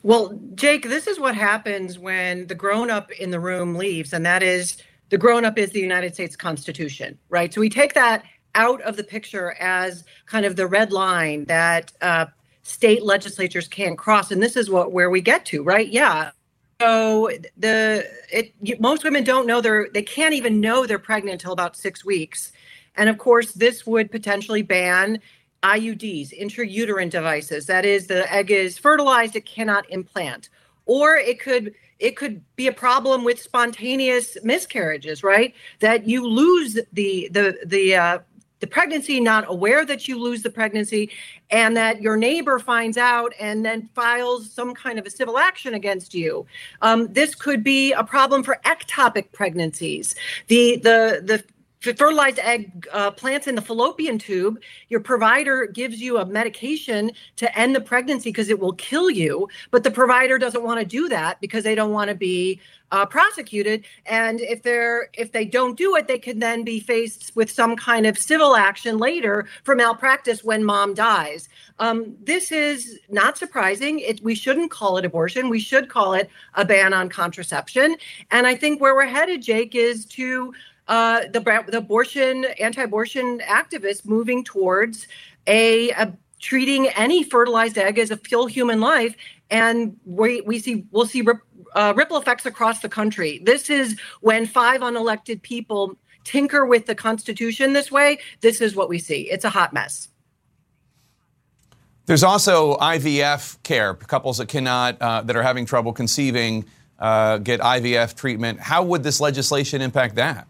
Well, Jake, this is what happens when the grown up in the room leaves, and that is the grown up is the United States Constitution, right? So we take that out of the picture as kind of the red line that uh, state legislatures can't cross, and this is what where we get to, right? Yeah, so the it most women don't know they're they can't even know they're pregnant until about six weeks, and of course this would potentially ban IUDs, intrauterine devices. That is, the egg is fertilized, it cannot implant, or it could it could be a problem with spontaneous miscarriages, right? That you lose the the the uh, the pregnancy, not aware that you lose the pregnancy, and that your neighbor finds out and then files some kind of a civil action against you. Um, this could be a problem for ectopic pregnancies. The the the fertilized egg uh, plants in the fallopian tube, your provider gives you a medication to end the pregnancy because it will kill you, but the provider doesn't want to do that because they don't want to be uh, prosecuted. And if they're if they don't do it, they can then be faced with some kind of civil action later for malpractice when mom dies. Um, this is not surprising. It, we shouldn't call it abortion. We should call it a ban on contraception. And I think where we're headed, Jake, is to uh, the, the abortion anti-abortion activists moving towards a, a treating any fertilized egg as a full human life and we, we see we'll see rip, uh, ripple effects across the country. This is when five unelected people tinker with the Constitution this way. This is what we see. It's a hot mess. There's also IVF care. Couples that cannot, uh, that are having trouble conceiving, uh, get IVF treatment. How would this legislation impact that?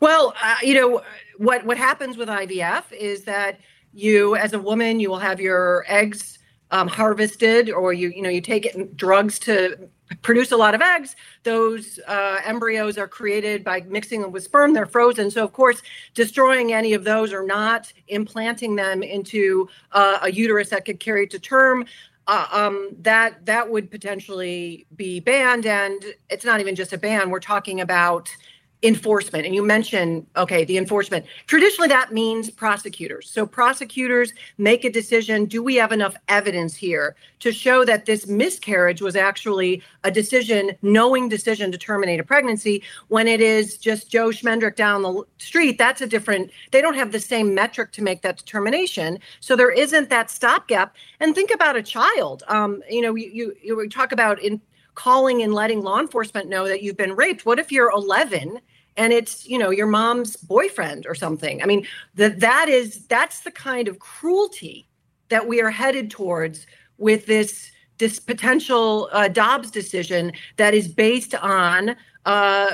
Well, uh, you know what what happens with IVF is that you, as a woman, you will have your eggs um, harvested or you you know you take it drugs to produce a lot of eggs those uh, embryos are created by mixing them with sperm. They're frozen. So of course destroying any of those or not implanting them into uh, a uterus that could carry to term uh, um, that that would potentially be banned. And it's not even just a ban. We're talking about enforcement. And you mentioned okay the enforcement. Traditionally that means prosecutors. So prosecutors make a decision do we have enough evidence here to show that this miscarriage was actually a decision knowing decision to terminate a pregnancy when it is just joe schmendrick down the street? That's a different they don't have the same metric to make that determination. So there isn't that stopgap. And think about a child. Um, you know you, you, you talk about in calling and letting law enforcement know that you've been raped? What if you're 11 and it's you know your mom's boyfriend or something? I mean, that that is that's the kind of cruelty that we are headed towards with this this potential uh, Dobbs decision that is based on uh,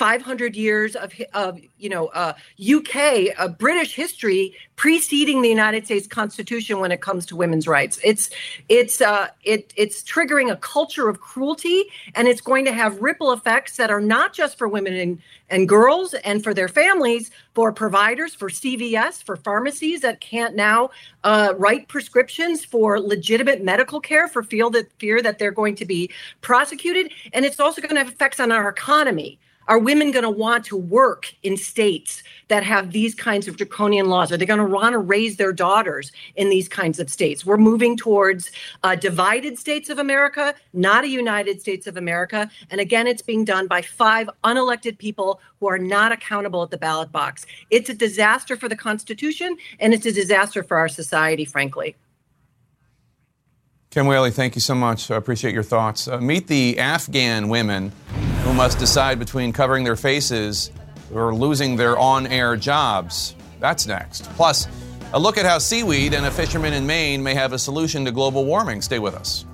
500 years of, of you know uh, UK uh, British history preceding the United States Constitution when it comes to women's rights. It's it's uh, it it's triggering a culture of cruelty, and it's going to have ripple effects that are not just for women and, and girls and for their families, for providers, for CVS, for pharmacies that can't now uh, write prescriptions for legitimate medical care for feel that fear that they're going to be prosecuted, and it's also going to have effects on our economy. Are women going to want to work in states that have these kinds of draconian laws? Are they going to want to raise their daughters in these kinds of states? We're moving towards a divided states of America, not a United States of America. And again, it's being done by five unelected people who are not accountable at the ballot box. It's a disaster for the Constitution, and it's a disaster for our society, frankly. Kim Wehle, thank you so much. I appreciate your thoughts. Uh, meet the Afghan women who must decide between covering their faces or losing their on air jobs. That's next. Plus, a look at how seaweed and a fisherman in Maine may have a solution to global warming. Stay with us.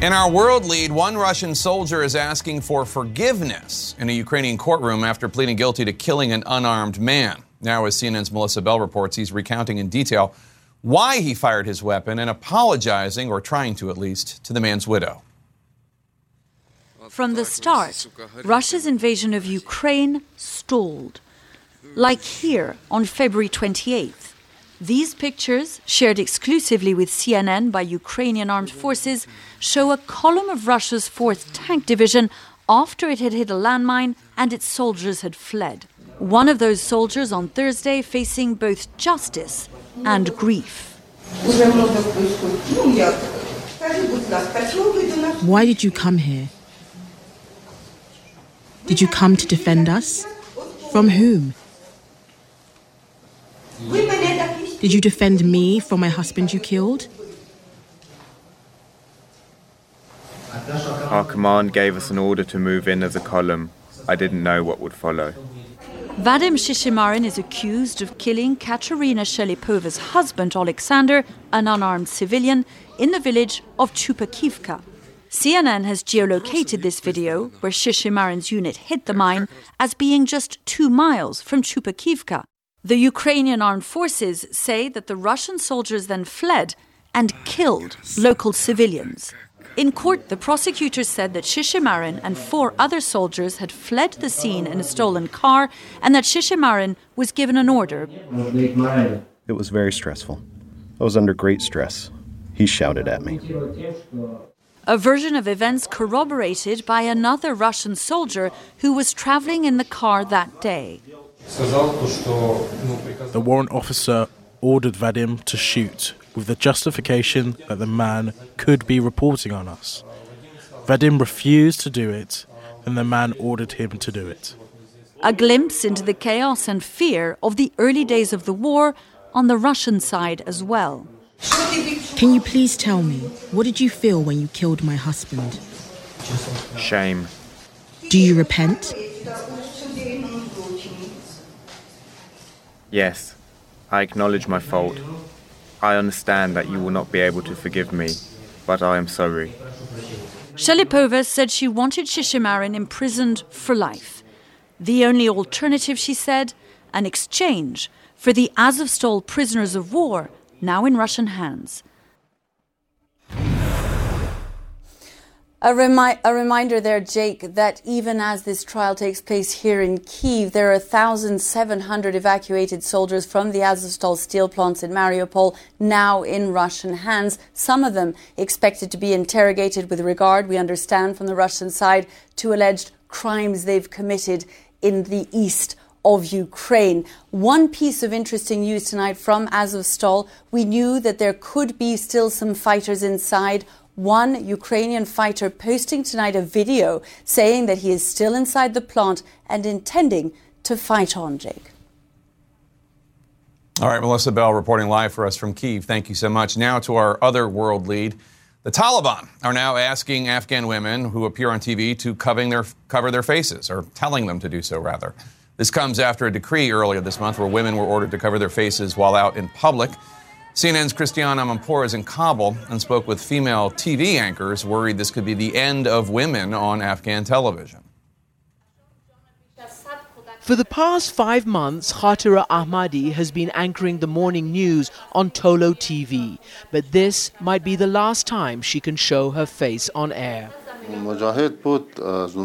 In our world lead, one Russian soldier is asking for forgiveness in a Ukrainian courtroom after pleading guilty to killing an unarmed man. Now, as CNN's Melissa Bell reports, he's recounting in detail why he fired his weapon and apologizing, or trying to at least, to the man's widow. From the start, Russia's invasion of Ukraine stalled. Like here on February 28th. These pictures, shared exclusively with CNN by Ukrainian armed forces, show a column of Russia's 4th Tank Division after it had hit a landmine and its soldiers had fled. One of those soldiers on Thursday facing both justice and grief. Why did you come here? Did you come to defend us? From whom? Did you defend me from my husband you killed? Our command gave us an order to move in as a column. I didn't know what would follow. Vadim Shishimarin is accused of killing Katerina Shelipova's husband, Alexander, an unarmed civilian, in the village of Chupakivka. CNN has geolocated this video, where Shishimarin's unit hit the mine, as being just two miles from Chupakivka. The Ukrainian armed forces say that the Russian soldiers then fled and killed local civilians. In court, the prosecutors said that Shishimarin and four other soldiers had fled the scene in a stolen car and that Shishimarin was given an order. It was very stressful. I was under great stress. He shouted at me. A version of events corroborated by another Russian soldier who was traveling in the car that day. The warrant officer ordered Vadim to shoot with the justification that the man could be reporting on us. Vadim refused to do it, and the man ordered him to do it. A glimpse into the chaos and fear of the early days of the war on the Russian side as well. Can you please tell me, what did you feel when you killed my husband? Shame. Do you repent? Yes, I acknowledge my fault. I understand that you will not be able to forgive me, but I am sorry. Shelipova said she wanted Shishimarin imprisoned for life. The only alternative, she said, an exchange for the Azovstal prisoners of war now in Russian hands. A, remi- a, reminder there, Jake, that even as this trial takes place here in Kiev, there are 1,700 evacuated soldiers from the Azovstal steel plants in Mariupol now in Russian hands. Some of them expected to be interrogated with regard, we understand from the Russian side, to alleged crimes they've committed in the east of Ukraine. One piece of interesting news tonight from Azovstal. We knew that there could be still some fighters inside one Ukrainian fighter posting tonight a video saying that he is still inside the plant and intending to fight on, Jake. All right, Melissa Bell reporting live for us from Kiev. Thank you so much. Now to our other world lead. The Taliban are now asking Afghan women who appear on TV to their, cover their faces, or telling them to do so, rather. This comes after a decree earlier this month where women were ordered to cover their faces while out in public. CNN's Christiane Amanpour is in Kabul and spoke with female TV anchors worried this could be the end of women on Afghan television. For the past five months, Khatira Ahmadi has been anchoring the morning news on Tolo TV. But this might be the last time she can show her face on air. The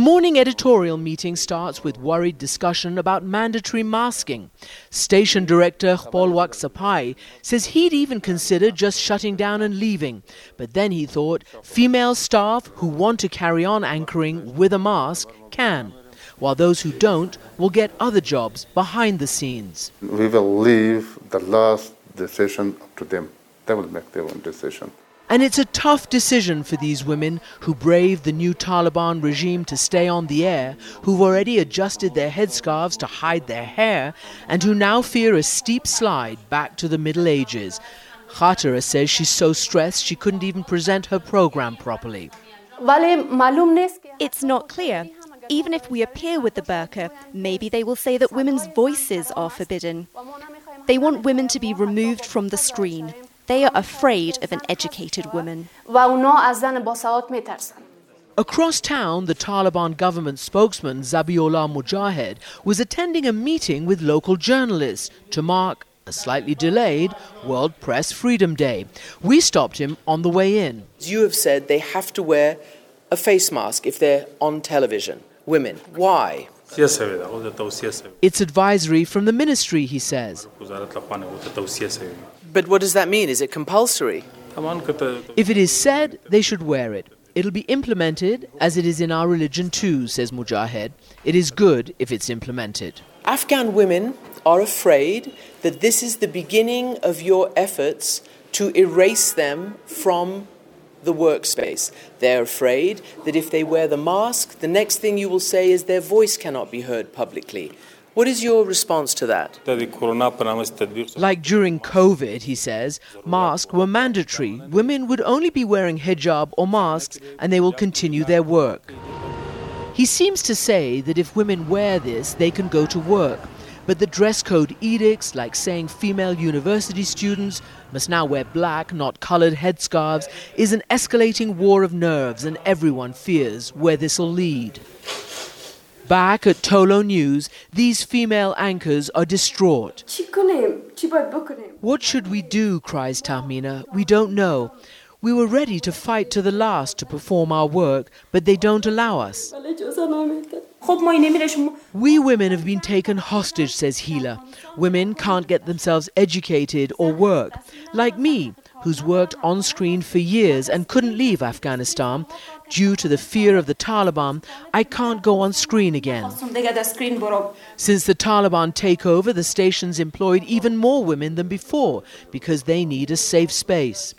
morning editorial meeting starts with worried discussion about mandatory masking. Station director Khpolwak Sapai says he'd even considered just shutting down and leaving. But then he thought female staff who want to carry on anchoring with a mask can while those who don't will get other jobs behind the scenes. We will leave the last decision up to them. They will make their own decision. And it's a tough decision for these women who brave the new Taliban regime to stay on the air, who've already adjusted their headscarves to hide their hair, and who now fear a steep slide back to the Middle Ages. Khatira says she's so stressed she couldn't even present her program properly. It's not clear even if we appear with the burqa, maybe they will say that women's voices are forbidden. They want women to be removed from the screen. They are afraid of an educated woman. Across town, the Taliban government spokesman Zabiullah Mujahid was attending a meeting with local journalists to mark a slightly delayed World Press Freedom Day. We stopped him on the way in. You have said they have to wear a face mask if they're on television women. Why? It's advisory from the ministry, he says. But what does that mean? Is it compulsory? If it is said, they should wear it. It'll be implemented as it is in our religion too, says Mujahid. It is good if it's implemented. Afghan women are afraid that this is the beginning of your efforts to erase them from the workspace. They're afraid that if they wear the mask, the next thing you will say is their voice cannot be heard publicly. What is your response to that? Like during COVID, he says, masks were mandatory. Women would only be wearing hijab or masks and they will continue their work. He seems to say that if women wear this, they can go to work. But the dress code edicts, like saying female university students must now wear black, not coloured headscarves, is an escalating war of nerves, and everyone fears where this'll lead. Back at Tolo News, these female anchors are distraught. What should we do? cries Tahmina. We don't know. We were ready to fight to the last to perform our work, but they don't allow us. We women have been taken hostage, says Hila. Women can't get themselves educated or work. Like me, who's worked on screen for years and couldn't leave Afghanistan. Due to the fear of the Taliban, I can't go on screen again. Since the Taliban takeover, the station's employed even more women than before because they need a safe space.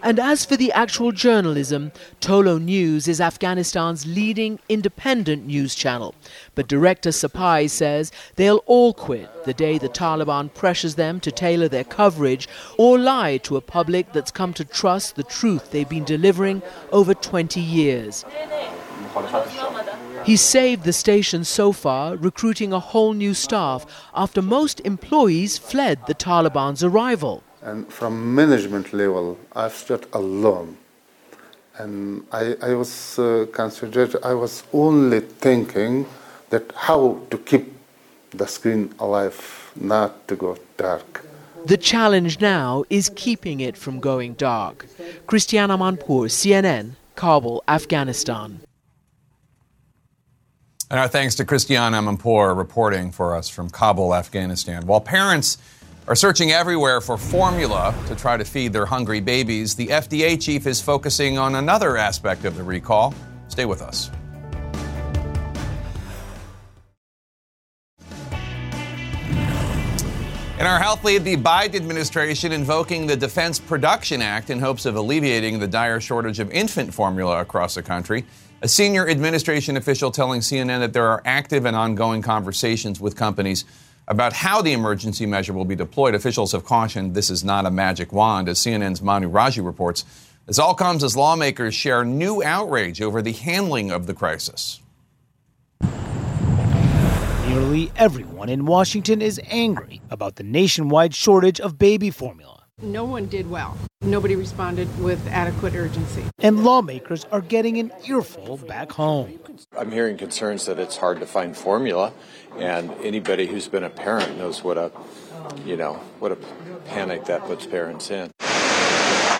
And as for the actual journalism, Tolo News is Afghanistan's leading independent news channel. But director Sapai says they'll all quit the day the Taliban pressures them to tailor their coverage or lie to a public that's come to trust the truth they've been delivering over 20 years. He saved the station so far, recruiting a whole new staff after most employees fled the Taliban's arrival. And from management level, I've stood alone. And I, I was uh, considered, I was only thinking that how to keep the screen alive, not to go dark. The challenge now is keeping it from going dark. Christiane Amanpour, CNN, Kabul, Afghanistan. And our thanks to Christiane Amanpour reporting for us from Kabul, Afghanistan. While parents are searching everywhere for formula to try to feed their hungry babies. The FDA chief is focusing on another aspect of the recall. Stay with us. In our health lead, the Biden administration invoking the Defense Production Act in hopes of alleviating the dire shortage of infant formula across the country. A senior administration official telling CNN that there are active and ongoing conversations with companies About how the emergency measure will be deployed, officials have cautioned this is not a magic wand. As CNN's Manu Raju reports, this all comes as lawmakers share new outrage over the handling of the crisis. Nearly everyone in Washington is angry about the nationwide shortage of baby formula. No one did well. Nobody responded with adequate urgency. And lawmakers are getting an earful back home. I'm hearing concerns that it's hard to find formula, and anybody who's been a parent knows what a, you know, what a panic that puts parents in.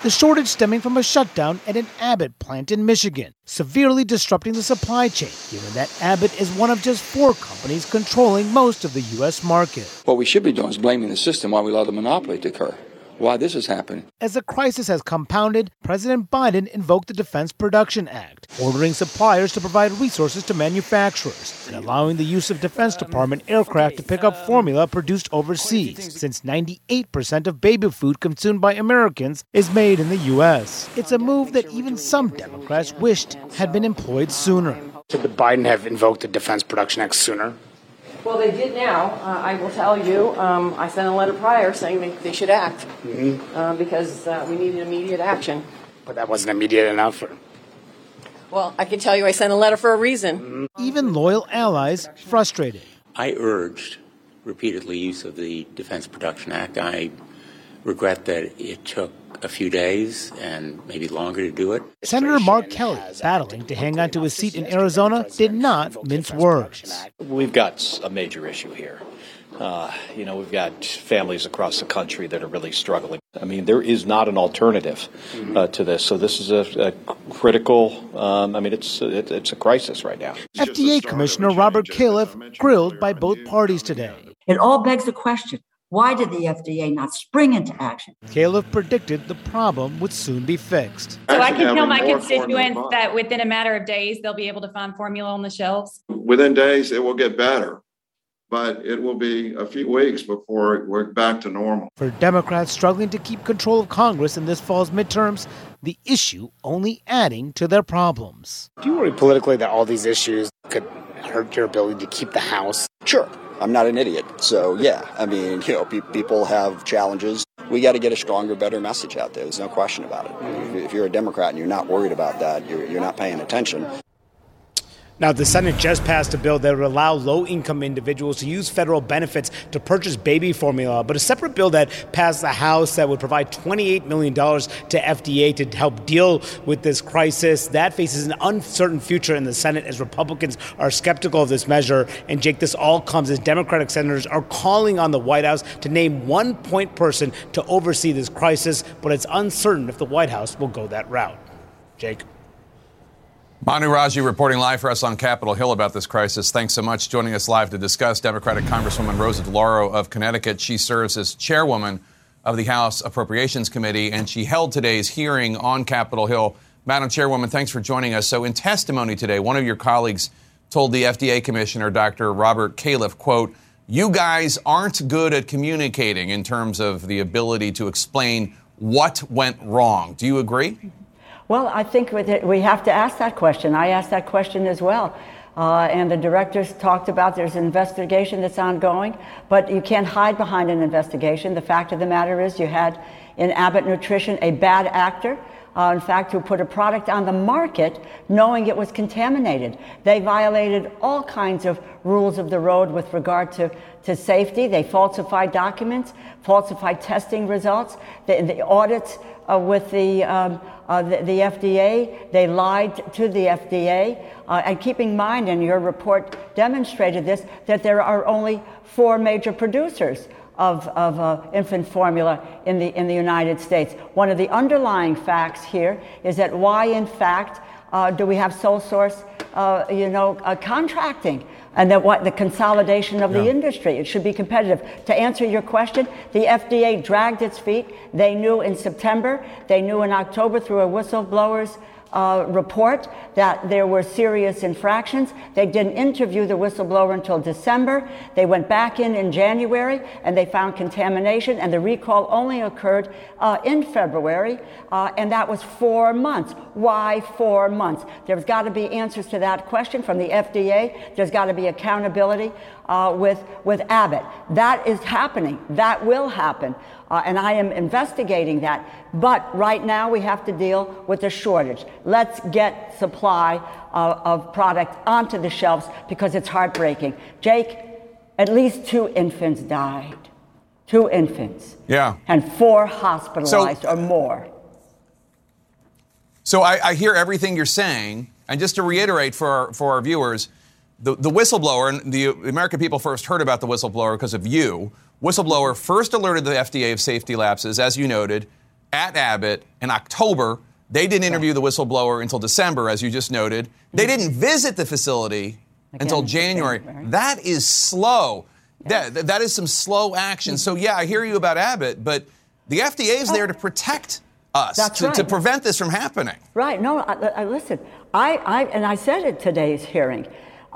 The shortage stemming from a shutdown at an Abbott plant in Michigan, severely disrupting the supply chain, given that Abbott is one of just four companies controlling most of the U.S. market. What we should be doing is blaming the system while we allow the monopoly to occur why this is happening. As the crisis has compounded, President Biden invoked the Defense Production Act, ordering suppliers to provide resources to manufacturers and allowing the use of Defense Department aircraft to pick up formula produced overseas, since 98% of baby food consumed by Americans is made in the U.S. It's a move that even some Democrats wished had been employed sooner. Should Biden have invoked the Defense Production Act sooner? Well, they did now. Uh, I will tell you, um, I sent a letter prior saying they, they should act mm-hmm. uh, because uh, we needed immediate action. But that wasn't immediate enough. Or... Well, I can tell you I sent a letter for a reason. Mm-hmm. Even loyal allies frustrated. I urged repeatedly use of the Defense Production Act. I regret that it took a few days and maybe longer to do it. Senator Mark Kelly, battling to hang on to his seat in Arizona, did not mince words. We've got a major issue here. Uh, you know, we've got families across the country that are really struggling. I mean, there is not an alternative uh, to this. So this is a, a critical. Um, I mean, it's it, it's a crisis right now. FDA Commissioner Robert Califf grilled by both parties today. It all begs the question: why did the FDA not spring into action? Califf predicted the problem would soon be fixed. So I can tell my constituents that within a matter of days, they'll be able to find formula on the shelves? Within days, it will get better, but it will be a few weeks before we're back to normal. For Democrats struggling to keep control of Congress in this fall's midterms, the issue only adding to their problems. Do you worry politically that all these issues could hurt your ability to keep the House? Sure. I'm not an idiot. So, yeah, I mean, you know, pe- people have challenges. We got to get a stronger, better message out there. There's no question about it. If you're a Democrat and you're not worried about that, you're, you're not paying attention. Now, the Senate just passed a bill that would allow low income individuals to use federal benefits to purchase baby formula, but a separate bill that passed the House that would provide $28 million to FDA to help deal with this crisis. That faces an uncertain future in the Senate as Republicans are skeptical of this measure. And, Jake, this all comes as Democratic senators are calling on the White House to name one point person to oversee this crisis, but it's uncertain if the White House will go that route. Jake. Manu Raju reporting live for us on Capitol Hill about this crisis. Thanks so much. Joining us live to discuss Democratic Congresswoman Rosa DeLauro of Connecticut. She serves as chairwoman of the House Appropriations Committee, and she held today's hearing on Capitol Hill. Madam Chairwoman, thanks for joining us. So, in testimony today, one of your colleagues told the FDA Commissioner, Dr. Robert Califf, quote, you guys aren't good at communicating in terms of the ability to explain what went wrong. Do you agree? Well, I think we have to ask that question. I asked that question as well. Uh, and the directors talked about there's an investigation that's ongoing, but you can't hide behind an investigation. The fact of the matter is, you had in Abbott Nutrition a bad actor. Uh, in fact, who put a product on the market knowing it was contaminated. They violated all kinds of rules of the road with regard to, to safety. They falsified documents, falsified testing results. The, the audits uh, with the um, uh, the, the, FDA. They lied to the FDA. Uh, and keeping in mind, and your report demonstrated this, that there are only four major producers of, of uh, infant formula in the, in the United States. One of the underlying facts here is that why, in fact, uh, do we have sole source, uh, you know, uh, contracting? And that what the consolidation of yeah. the industry. It should be competitive. To answer your question, the FDA dragged its feet. They knew in September, they knew in October through a whistleblower's uh, report that there were serious infractions. They didn't interview the whistleblower until December. They went back in in January and they found contamination, and the recall only occurred uh, in February, uh, and that was four months. Why four months? There's got to be answers to that question from the FDA. There's got to be accountability uh, with, with Abbott. That is happening. That will happen. Uh, and I am investigating that. But right now we have to deal with the shortage. Let's get supply uh, of product onto the shelves because it's heartbreaking. Jake, at least two infants died. Two infants. Yeah. And four hospitalized So- or more. So I, I hear everything you're saying, and just to reiterate for our, for our viewers, the, the whistleblower and the American people first heard about the whistleblower because of you. Whistleblower first alerted the FDA of safety lapses, as you noted, at Abbott in October. They didn't interview the whistleblower until December, as you just noted. They mm-hmm. didn't visit the facility until January. That is slow. That, that is some slow action. So, yeah, I hear you about Abbott, but the FDA is there oh. to protect us, That's to, to prevent this from happening. Right. No, I, I, listen, I, I, and I said at today's hearing,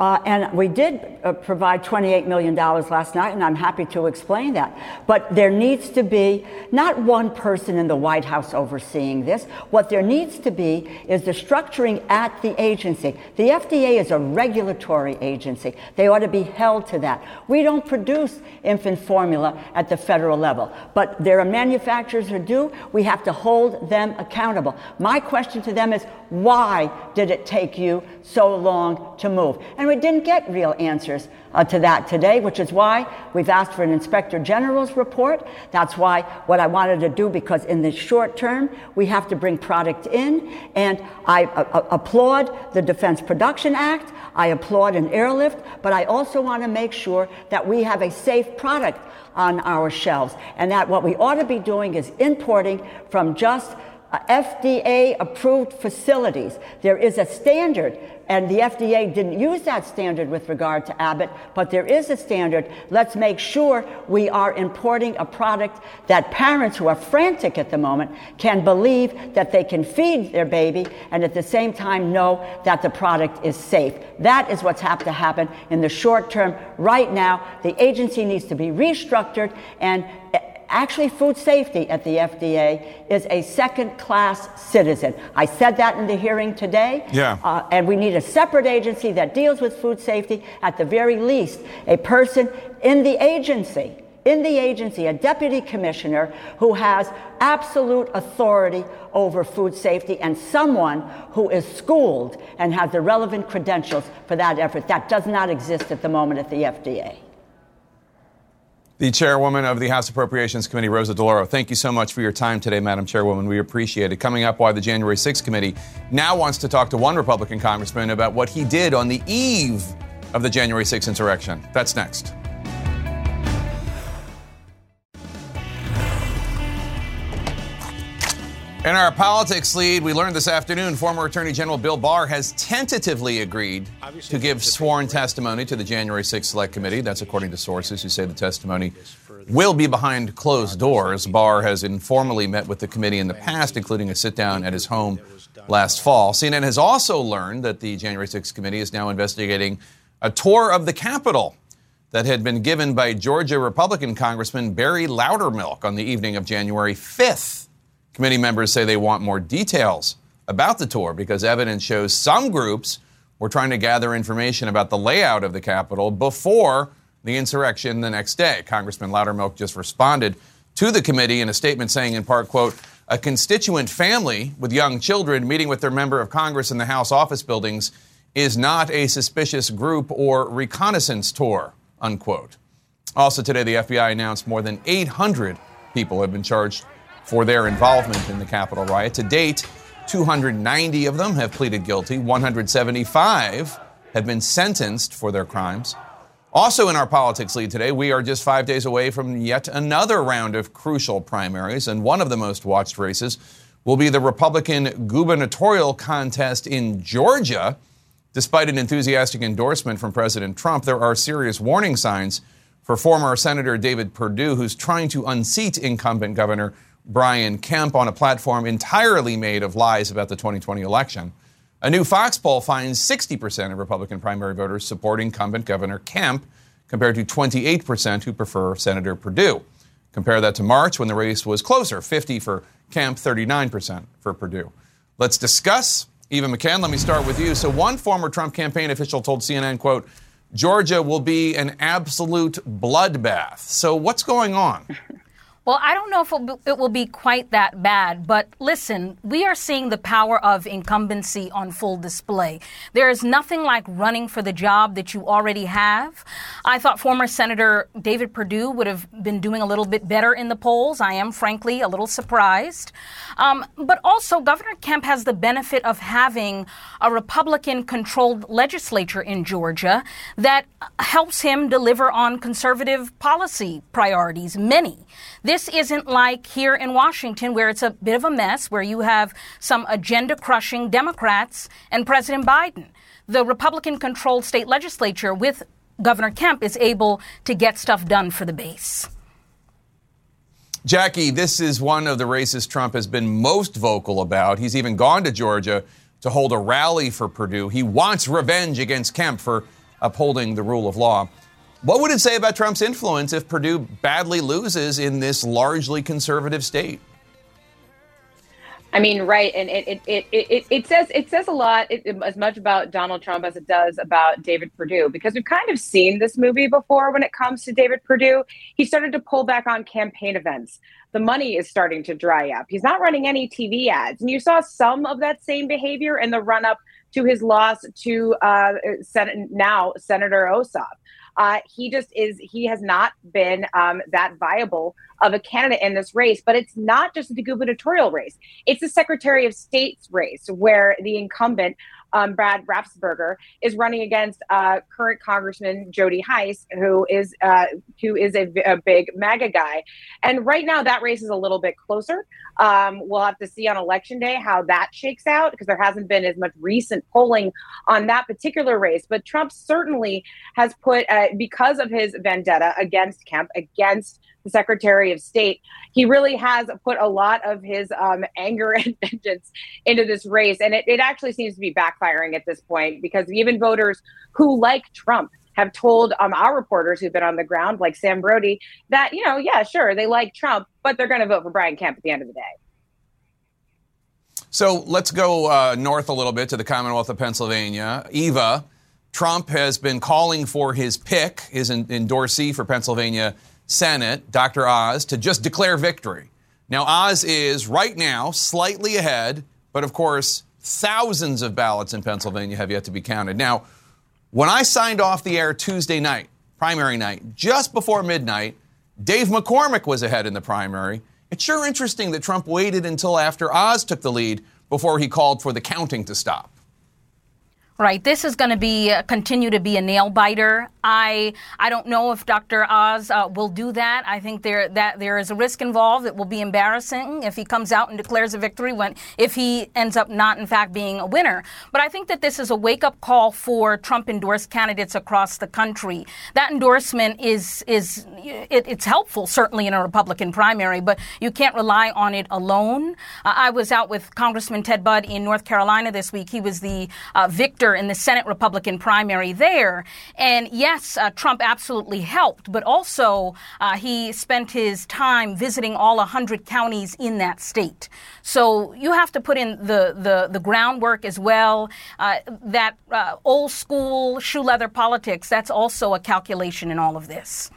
uh, and we did uh, provide $28 million last night, and I'm happy to explain that. But there needs to be not one person in the White House overseeing this. What there needs to be is the structuring at the agency. The FDA is a regulatory agency. They ought to be held to that. We don't produce infant formula at the federal level, but there are manufacturers who do. We have to hold them accountable. My question to them is why did it take you so long to move? And we didn't get real answers uh, to that today, which is why we've asked for an inspector general's report. That's why what I wanted to do, because in the short term, we have to bring product in. And I uh, uh, applaud the Defense Production Act. I applaud an airlift, but I also want to make sure that we have a safe product on our shelves and that what we ought to be doing is importing from just uh, FDA approved facilities. There is a standard, and the FDA didn't use that standard with regard to Abbott, but there is a standard. Let's make sure we are importing a product that parents who are frantic at the moment can believe that they can feed their baby and at the same time know that the product is safe. That is what's have to happen in the short term. Right now, the agency needs to be restructured and Actually, food safety at the FDA is a second class citizen. I said that in the hearing today. Yeah. Uh, and we need a separate agency that deals with food safety. At the very least, a person in the agency, in the agency, a deputy commissioner who has absolute authority over food safety and someone who is schooled and has the relevant credentials for that effort. That does not exist at the moment at the FDA. The chairwoman of the House Appropriations Committee, Rosa DeLauro, thank you so much for your time today, Madam Chairwoman. We appreciate it. Coming up, why the January 6th committee now wants to talk to one Republican congressman about what he did on the eve of the January 6th insurrection. That's next. In our politics lead, we learned this afternoon former Attorney General Bill Barr has tentatively agreed to give sworn testimony to the January 6th Select Committee. That's according to sources who say the testimony will be behind closed doors. Barr has informally met with the committee in the past, including a sit down at his home last fall. CNN has also learned that the January 6th Committee is now investigating a tour of the Capitol that had been given by Georgia Republican Congressman Barry Loudermilk on the evening of January 5th. Committee members say they want more details about the tour because evidence shows some groups were trying to gather information about the layout of the Capitol before the insurrection the next day. Congressman Loudermilk just responded to the committee in a statement saying, in part, quote, a constituent family with young children meeting with their member of Congress in the House office buildings is not a suspicious group or reconnaissance tour, unquote. Also today, the FBI announced more than 800 people have been charged for their involvement in the Capitol riot. To date, 290 of them have pleaded guilty, 175 have been sentenced for their crimes. Also, in our politics lead today, we are just five days away from yet another round of crucial primaries, and one of the most watched races will be the Republican gubernatorial contest in Georgia. Despite an enthusiastic endorsement from President Trump, there are serious warning signs for former Senator David Perdue, who's trying to unseat incumbent Governor Brian Kemp on a platform entirely made of lies about the 2020 election. A new Fox poll finds 60% of Republican primary voters support incumbent Governor Kemp, compared to 28% who prefer Senator Perdue. Compare that to March when the race was closer 50 for Kemp, 39% for Perdue. Let's discuss. Eva McKend, let me start with you. So, one former Trump campaign official told CNN, quote, Georgia will be an absolute bloodbath. So, what's going on? Well, I don't know if it will be quite that bad, but listen, we are seeing the power of incumbency on full display. There is nothing like running for the job that you already have. I thought former Senator David Perdue would have been doing a little bit better in the polls. I am, frankly, a little surprised. Um, but also, Governor Kemp has the benefit of having a Republican controlled legislature in Georgia that helps him deliver on conservative policy priorities, many. This isn't like here in Washington, where it's a bit of a mess, where you have some agenda crushing Democrats and President Biden. The Republican controlled state legislature with Governor Kemp is able to get stuff done for the base. Jackie, this is one of the races Trump has been most vocal about. He's even gone to Georgia to hold a rally for Perdue. He wants revenge against Kemp for upholding the rule of law. What would it say about Trump's influence if Perdue badly loses in this largely conservative state? I mean, right, and it it, it, it, it says it says a lot it, as much about Donald Trump as it does about David Perdue because we've kind of seen this movie before when it comes to David Perdue. He started to pull back on campaign events. The money is starting to dry up. He's not running any TV ads, and you saw some of that same behavior in the run up to his loss to uh, Sen- now Senator Ossoff. Uh, he just is, he has not been um, that viable of a candidate in this race. But it's not just the gubernatorial race, it's the Secretary of State's race where the incumbent um, Brad Raffensperger is running against uh, current Congressman Jody Hice, who is uh, who is a, a, big MAGA guy. And right now, that race is a little bit closer. Um, we'll have to see on election day how that shakes out because there hasn't been as much recent polling on that particular race. But Trump certainly has put, uh, because of his vendetta against Kemp, against the Secretary of State, he really has put a lot of his um, anger and vengeance into this race. And it, it actually seems to be backfiring at this point because even voters who like Trump have told um, our reporters who've been on the ground, like Sam Brody, that, you know, yeah, sure, they like Trump, but they're going to vote for Brian Kemp at the end of the day. So let's go uh, north a little bit to the Commonwealth of Pennsylvania. Eva, Trump has been calling for his pick, his endorsee for Pennsylvania Senate, Dr. Oz, to just declare victory. Now, Oz is right now slightly ahead, but of course, thousands of ballots in Pennsylvania have yet to be counted. Now, when I signed off the air Tuesday night, primary night, just before midnight, Dave McCormick was ahead in the primary. It's sure interesting that Trump waited until after Oz took the lead before he called for the counting to stop. Right. This is going to be uh, continue to be a nail biter. I I don't know if Dr. Oz uh, will do that. I think there that there is a risk involved. It will be embarrassing if he comes out and declares a victory when if he ends up not in fact being a winner. But I think that this is a wake up call for Trump endorsed candidates across the country. That endorsement is is it, it's helpful certainly in a Republican primary, but you can't rely on it alone. Uh, I was out with Congressman Ted Budd in North Carolina this week. He was the uh, in the Senate Republican primary there. And yes, uh, Trump absolutely helped, but also uh, he spent his time visiting all 100 counties in that state. So you have to put in the, the, the groundwork as well. Uh, that uh, old school shoe leather politics, that's also a calculation in all of this.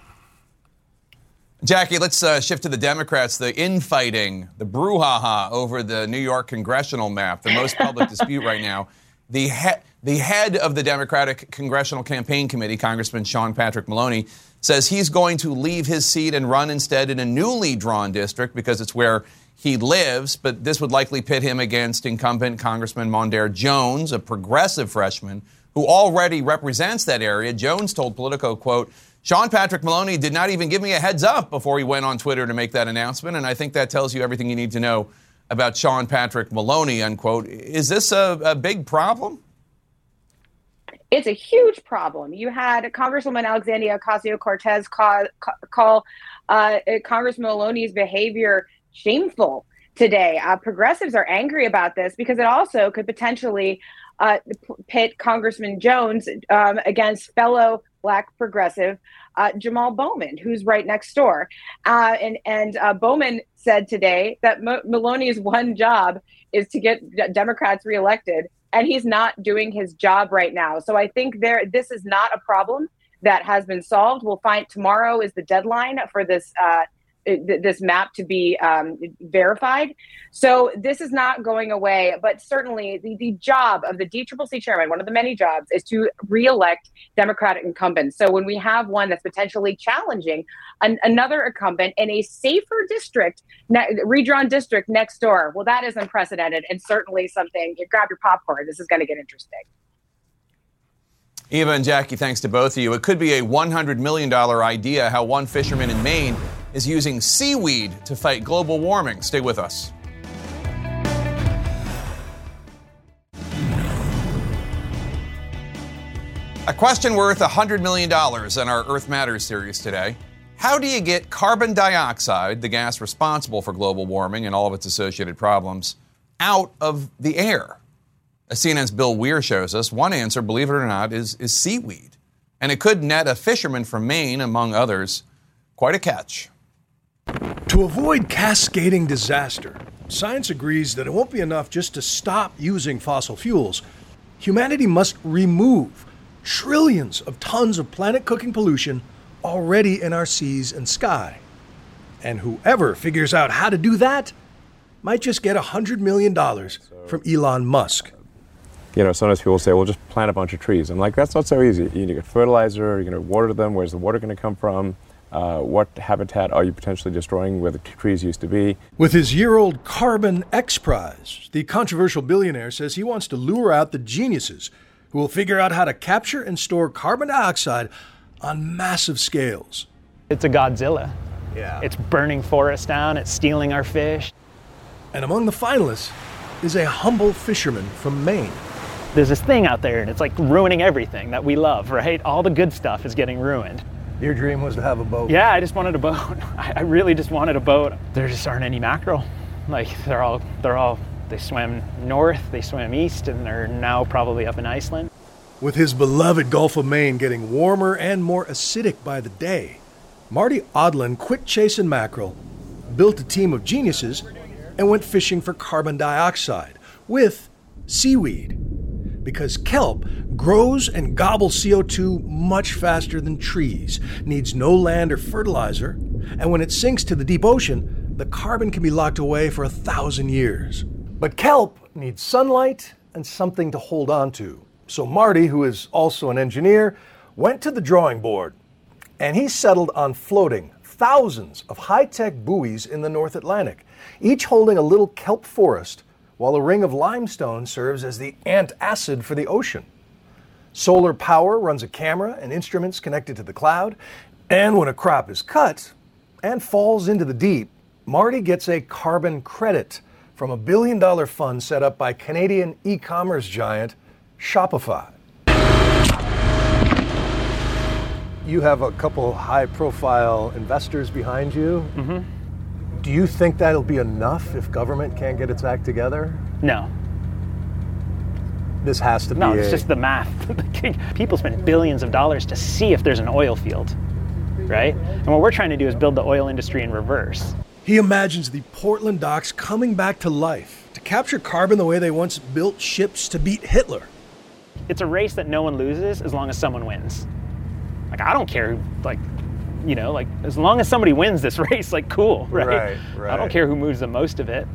Jackie, let's uh, shift to the Democrats. The infighting, the brouhaha over the New York congressional map, the most public dispute right now. The, he- the head of the Democratic Congressional Campaign Committee, Congressman Sean Patrick Maloney, says he's going to leave his seat and run instead in a newly drawn district because it's where he lives. But this would likely pit him against incumbent Congressman Mondaire Jones, a progressive freshman who already represents that area. Jones told Politico, quote, Sean Patrick Maloney did not even give me a heads up before he went on Twitter to make that announcement. And I think that tells you everything you need to know about Sean Patrick Maloney, unquote. Is this a, a big problem? It's a huge problem. You had Congresswoman Alexandria Ocasio Cortez call, call uh, Congressman Maloney's behavior shameful today. Uh, progressives are angry about this because it also could potentially uh, pit Congressman Jones um, against fellow black progressive uh, Jamal Bowman, who's right next door. Uh, and and uh, Bowman said today that M- Maloney's one job is to get Democrats reelected, and he's not doing his job right now. So I think there this is not a problem that has been solved. We'll find tomorrow is the deadline for this uh, this map to be um, verified. So this is not going away, but certainly the, the job of the DCCC chairman, one of the many jobs, is to reelect Democratic incumbents. So when we have one that's potentially challenging an, another incumbent in a safer district, ne- redrawn district next door, well, that is unprecedented and certainly something. You grab your popcorn. This is going to get interesting. Eva and Jackie, thanks to both of you. It could be a $100 million idea how one fisherman in Maine is using seaweed to fight global warming. Stay with us. A question worth $100 million in our Earth Matters series today. How do you get carbon dioxide, the gas responsible for global warming and all of its associated problems, out of the air? As CNN's Bill Weir shows us, one answer, believe it or not, is, is seaweed. And it could net a fisherman from Maine, among others, quite a catch. To avoid cascading disaster, science agrees that it won't be enough just to stop using fossil fuels. Humanity must remove trillions of tons of planet cooking pollution already in our seas and sky. And whoever figures out how to do that might just get $100 million from Elon Musk you know, sometimes people say, well, just plant a bunch of trees. I'm like, that's not so easy. You need to get fertilizer, you're going to water them, where's the water going to come from? Uh, what habitat are you potentially destroying where the t- trees used to be? With his year old Carbon X Prize, the controversial billionaire says he wants to lure out the geniuses who will figure out how to capture and store carbon dioxide on massive scales. It's a Godzilla. Yeah. It's burning forests down, it's stealing our fish. And among the finalists is a humble fisherman from Maine there's this thing out there and it's like ruining everything that we love, right? All the good stuff is getting ruined. Your dream was to have a boat. Yeah, I just wanted a boat. I really just wanted a boat. There just aren't any mackerel. Like they're all they're all they swim north, they swim east, and they're now probably up in Iceland. With his beloved Gulf of Maine getting warmer and more acidic by the day, Marty Odlin quit chasing mackerel, built a team of geniuses, and went fishing for carbon dioxide with seaweed because kelp grows and gobbles CO2 much faster than trees, needs no land or fertilizer, and when it sinks to the deep ocean, the carbon can be locked away for a thousand years. But kelp needs sunlight and something to hold on to. So Marty, who is also an engineer, went to the drawing board and he settled on floating thousands of high tech buoys in the North Atlantic, each holding a little kelp forest while a ring of limestone serves as the antacid for the ocean. Solar power runs a camera and instruments connected to the cloud, and when a crop is cut and falls into the deep, Marty gets a carbon credit from a billion dollar fund set up by Canadian e commerce giant Shopify. You have a couple high profile investors behind you. Mm-hmm. Do you think that'll be enough if government can't get its act together? No. This has to be. No, it's a... just the math. People spend billions of dollars to see if there's an oil field, right? And what we're trying to do is build the oil industry in reverse. He imagines the Portland docks coming back to life to capture carbon the way they once built ships to beat Hitler. It's a race that no one loses as long as someone wins. Like I don't care, like you know, like as long as somebody wins this race, like cool, right? Right, right. I don't care who moves the most of it.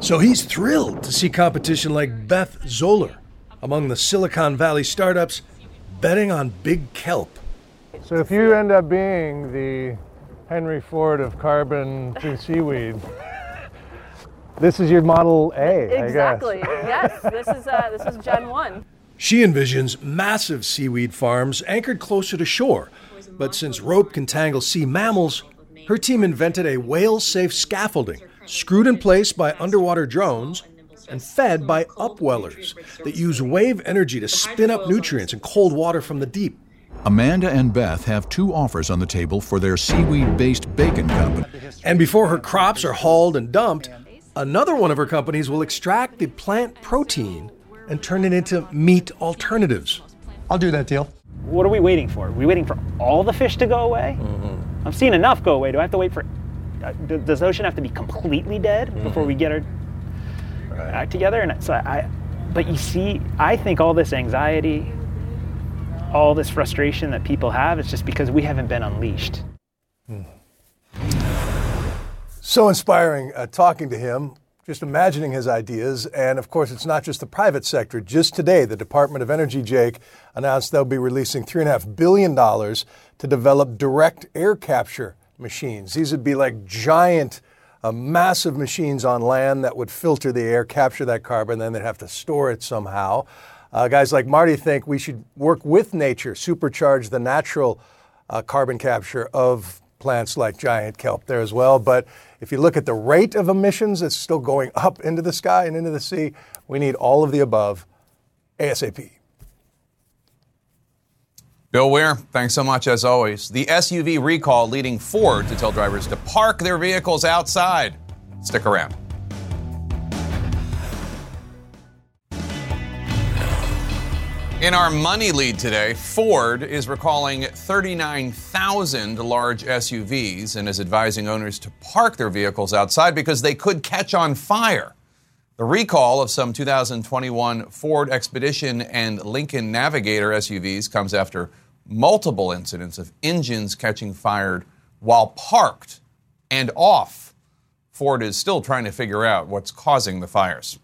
So he's thrilled to see competition like Beth Zotter among the Silicon Valley startups betting on big kelp. So if you end up being the Henry Ford of carbon through seaweed, this is your Model A. Exactly. yes. This is uh, this is Gen One. She envisions massive seaweed farms anchored closer to shore but since rope can tangle sea mammals, her team invented a whale safe scaffolding screwed in place by underwater drones and fed by upwellers that use wave energy to spin up nutrients and cold water from the deep. Amanda and Beth have two offers on the table for their seaweed based bacon company. And before her crops are hauled and dumped, another one of her companies will extract the plant protein and turn it into meat alternatives. I'll do that deal. What are we waiting for? Are we waiting for all the fish to go away? Mm-hmm. I'm seeing enough go away. Do I have to wait for? Uh, does the ocean have to be completely dead mm-hmm. before we get our right. act together? And so I, but you see, I think all this anxiety, all this frustration that people have, is just because we haven't been unleashed. Hmm. So inspiring uh, talking to him, just imagining his ideas. And of course, it's not just the private sector. Just today, the Department of Energy, Jake, announced they'll be releasing $3.5 billion to develop direct air capture machines. These would be like giant, uh, massive machines on land that would filter the air, capture that carbon, then they'd have to store it somehow. Uh, guys like Marty think we should work with nature, supercharge the natural uh, carbon capture of plants like giant kelp there as well. But if you look at the rate of emissions, it's still going up into the sky and into the sea. We need all of the above ASAP. Bill Weir, thanks so much as always. The SUV recall leading Ford to tell drivers to park their vehicles outside. Stick around. In our money lead today, Ford is recalling 39,000 large SUVs and is advising owners to park their vehicles outside because they could catch on fire. The recall of some 2021 Ford Expedition and Lincoln Navigator SUVs comes after multiple incidents of engines catching fire while parked and off. Ford is still trying to figure out what's causing the fires.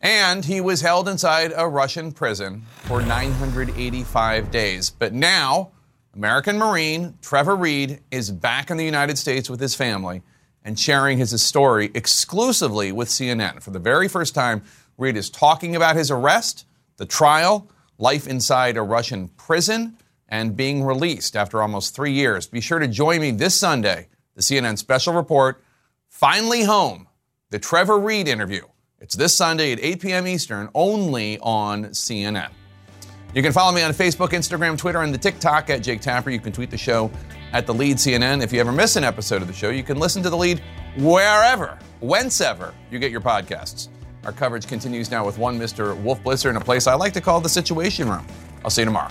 And he was held inside a Russian prison for 985 days. But now, American Marine Trevor Reed is back in the United States with his family and sharing his story exclusively with CNN. For the very first time, Reed is talking about his arrest, the trial, life inside a Russian prison, and being released after almost three years. Be sure to join me this Sunday, the CNN special report, Finally Home, the Trevor Reed interview. It's this Sunday at 8 p.m. Eastern, only on CNN. You can follow me on Facebook, Instagram, Twitter, and the TikTok at Jake Tapper. You can tweet the show at the lead CNN. If you ever miss an episode of the show, you can listen to the lead wherever, whencever you get your podcasts. Our coverage continues now with one Mr. Wolf Blitzer in a place I like to call the Situation Room. I'll see you tomorrow.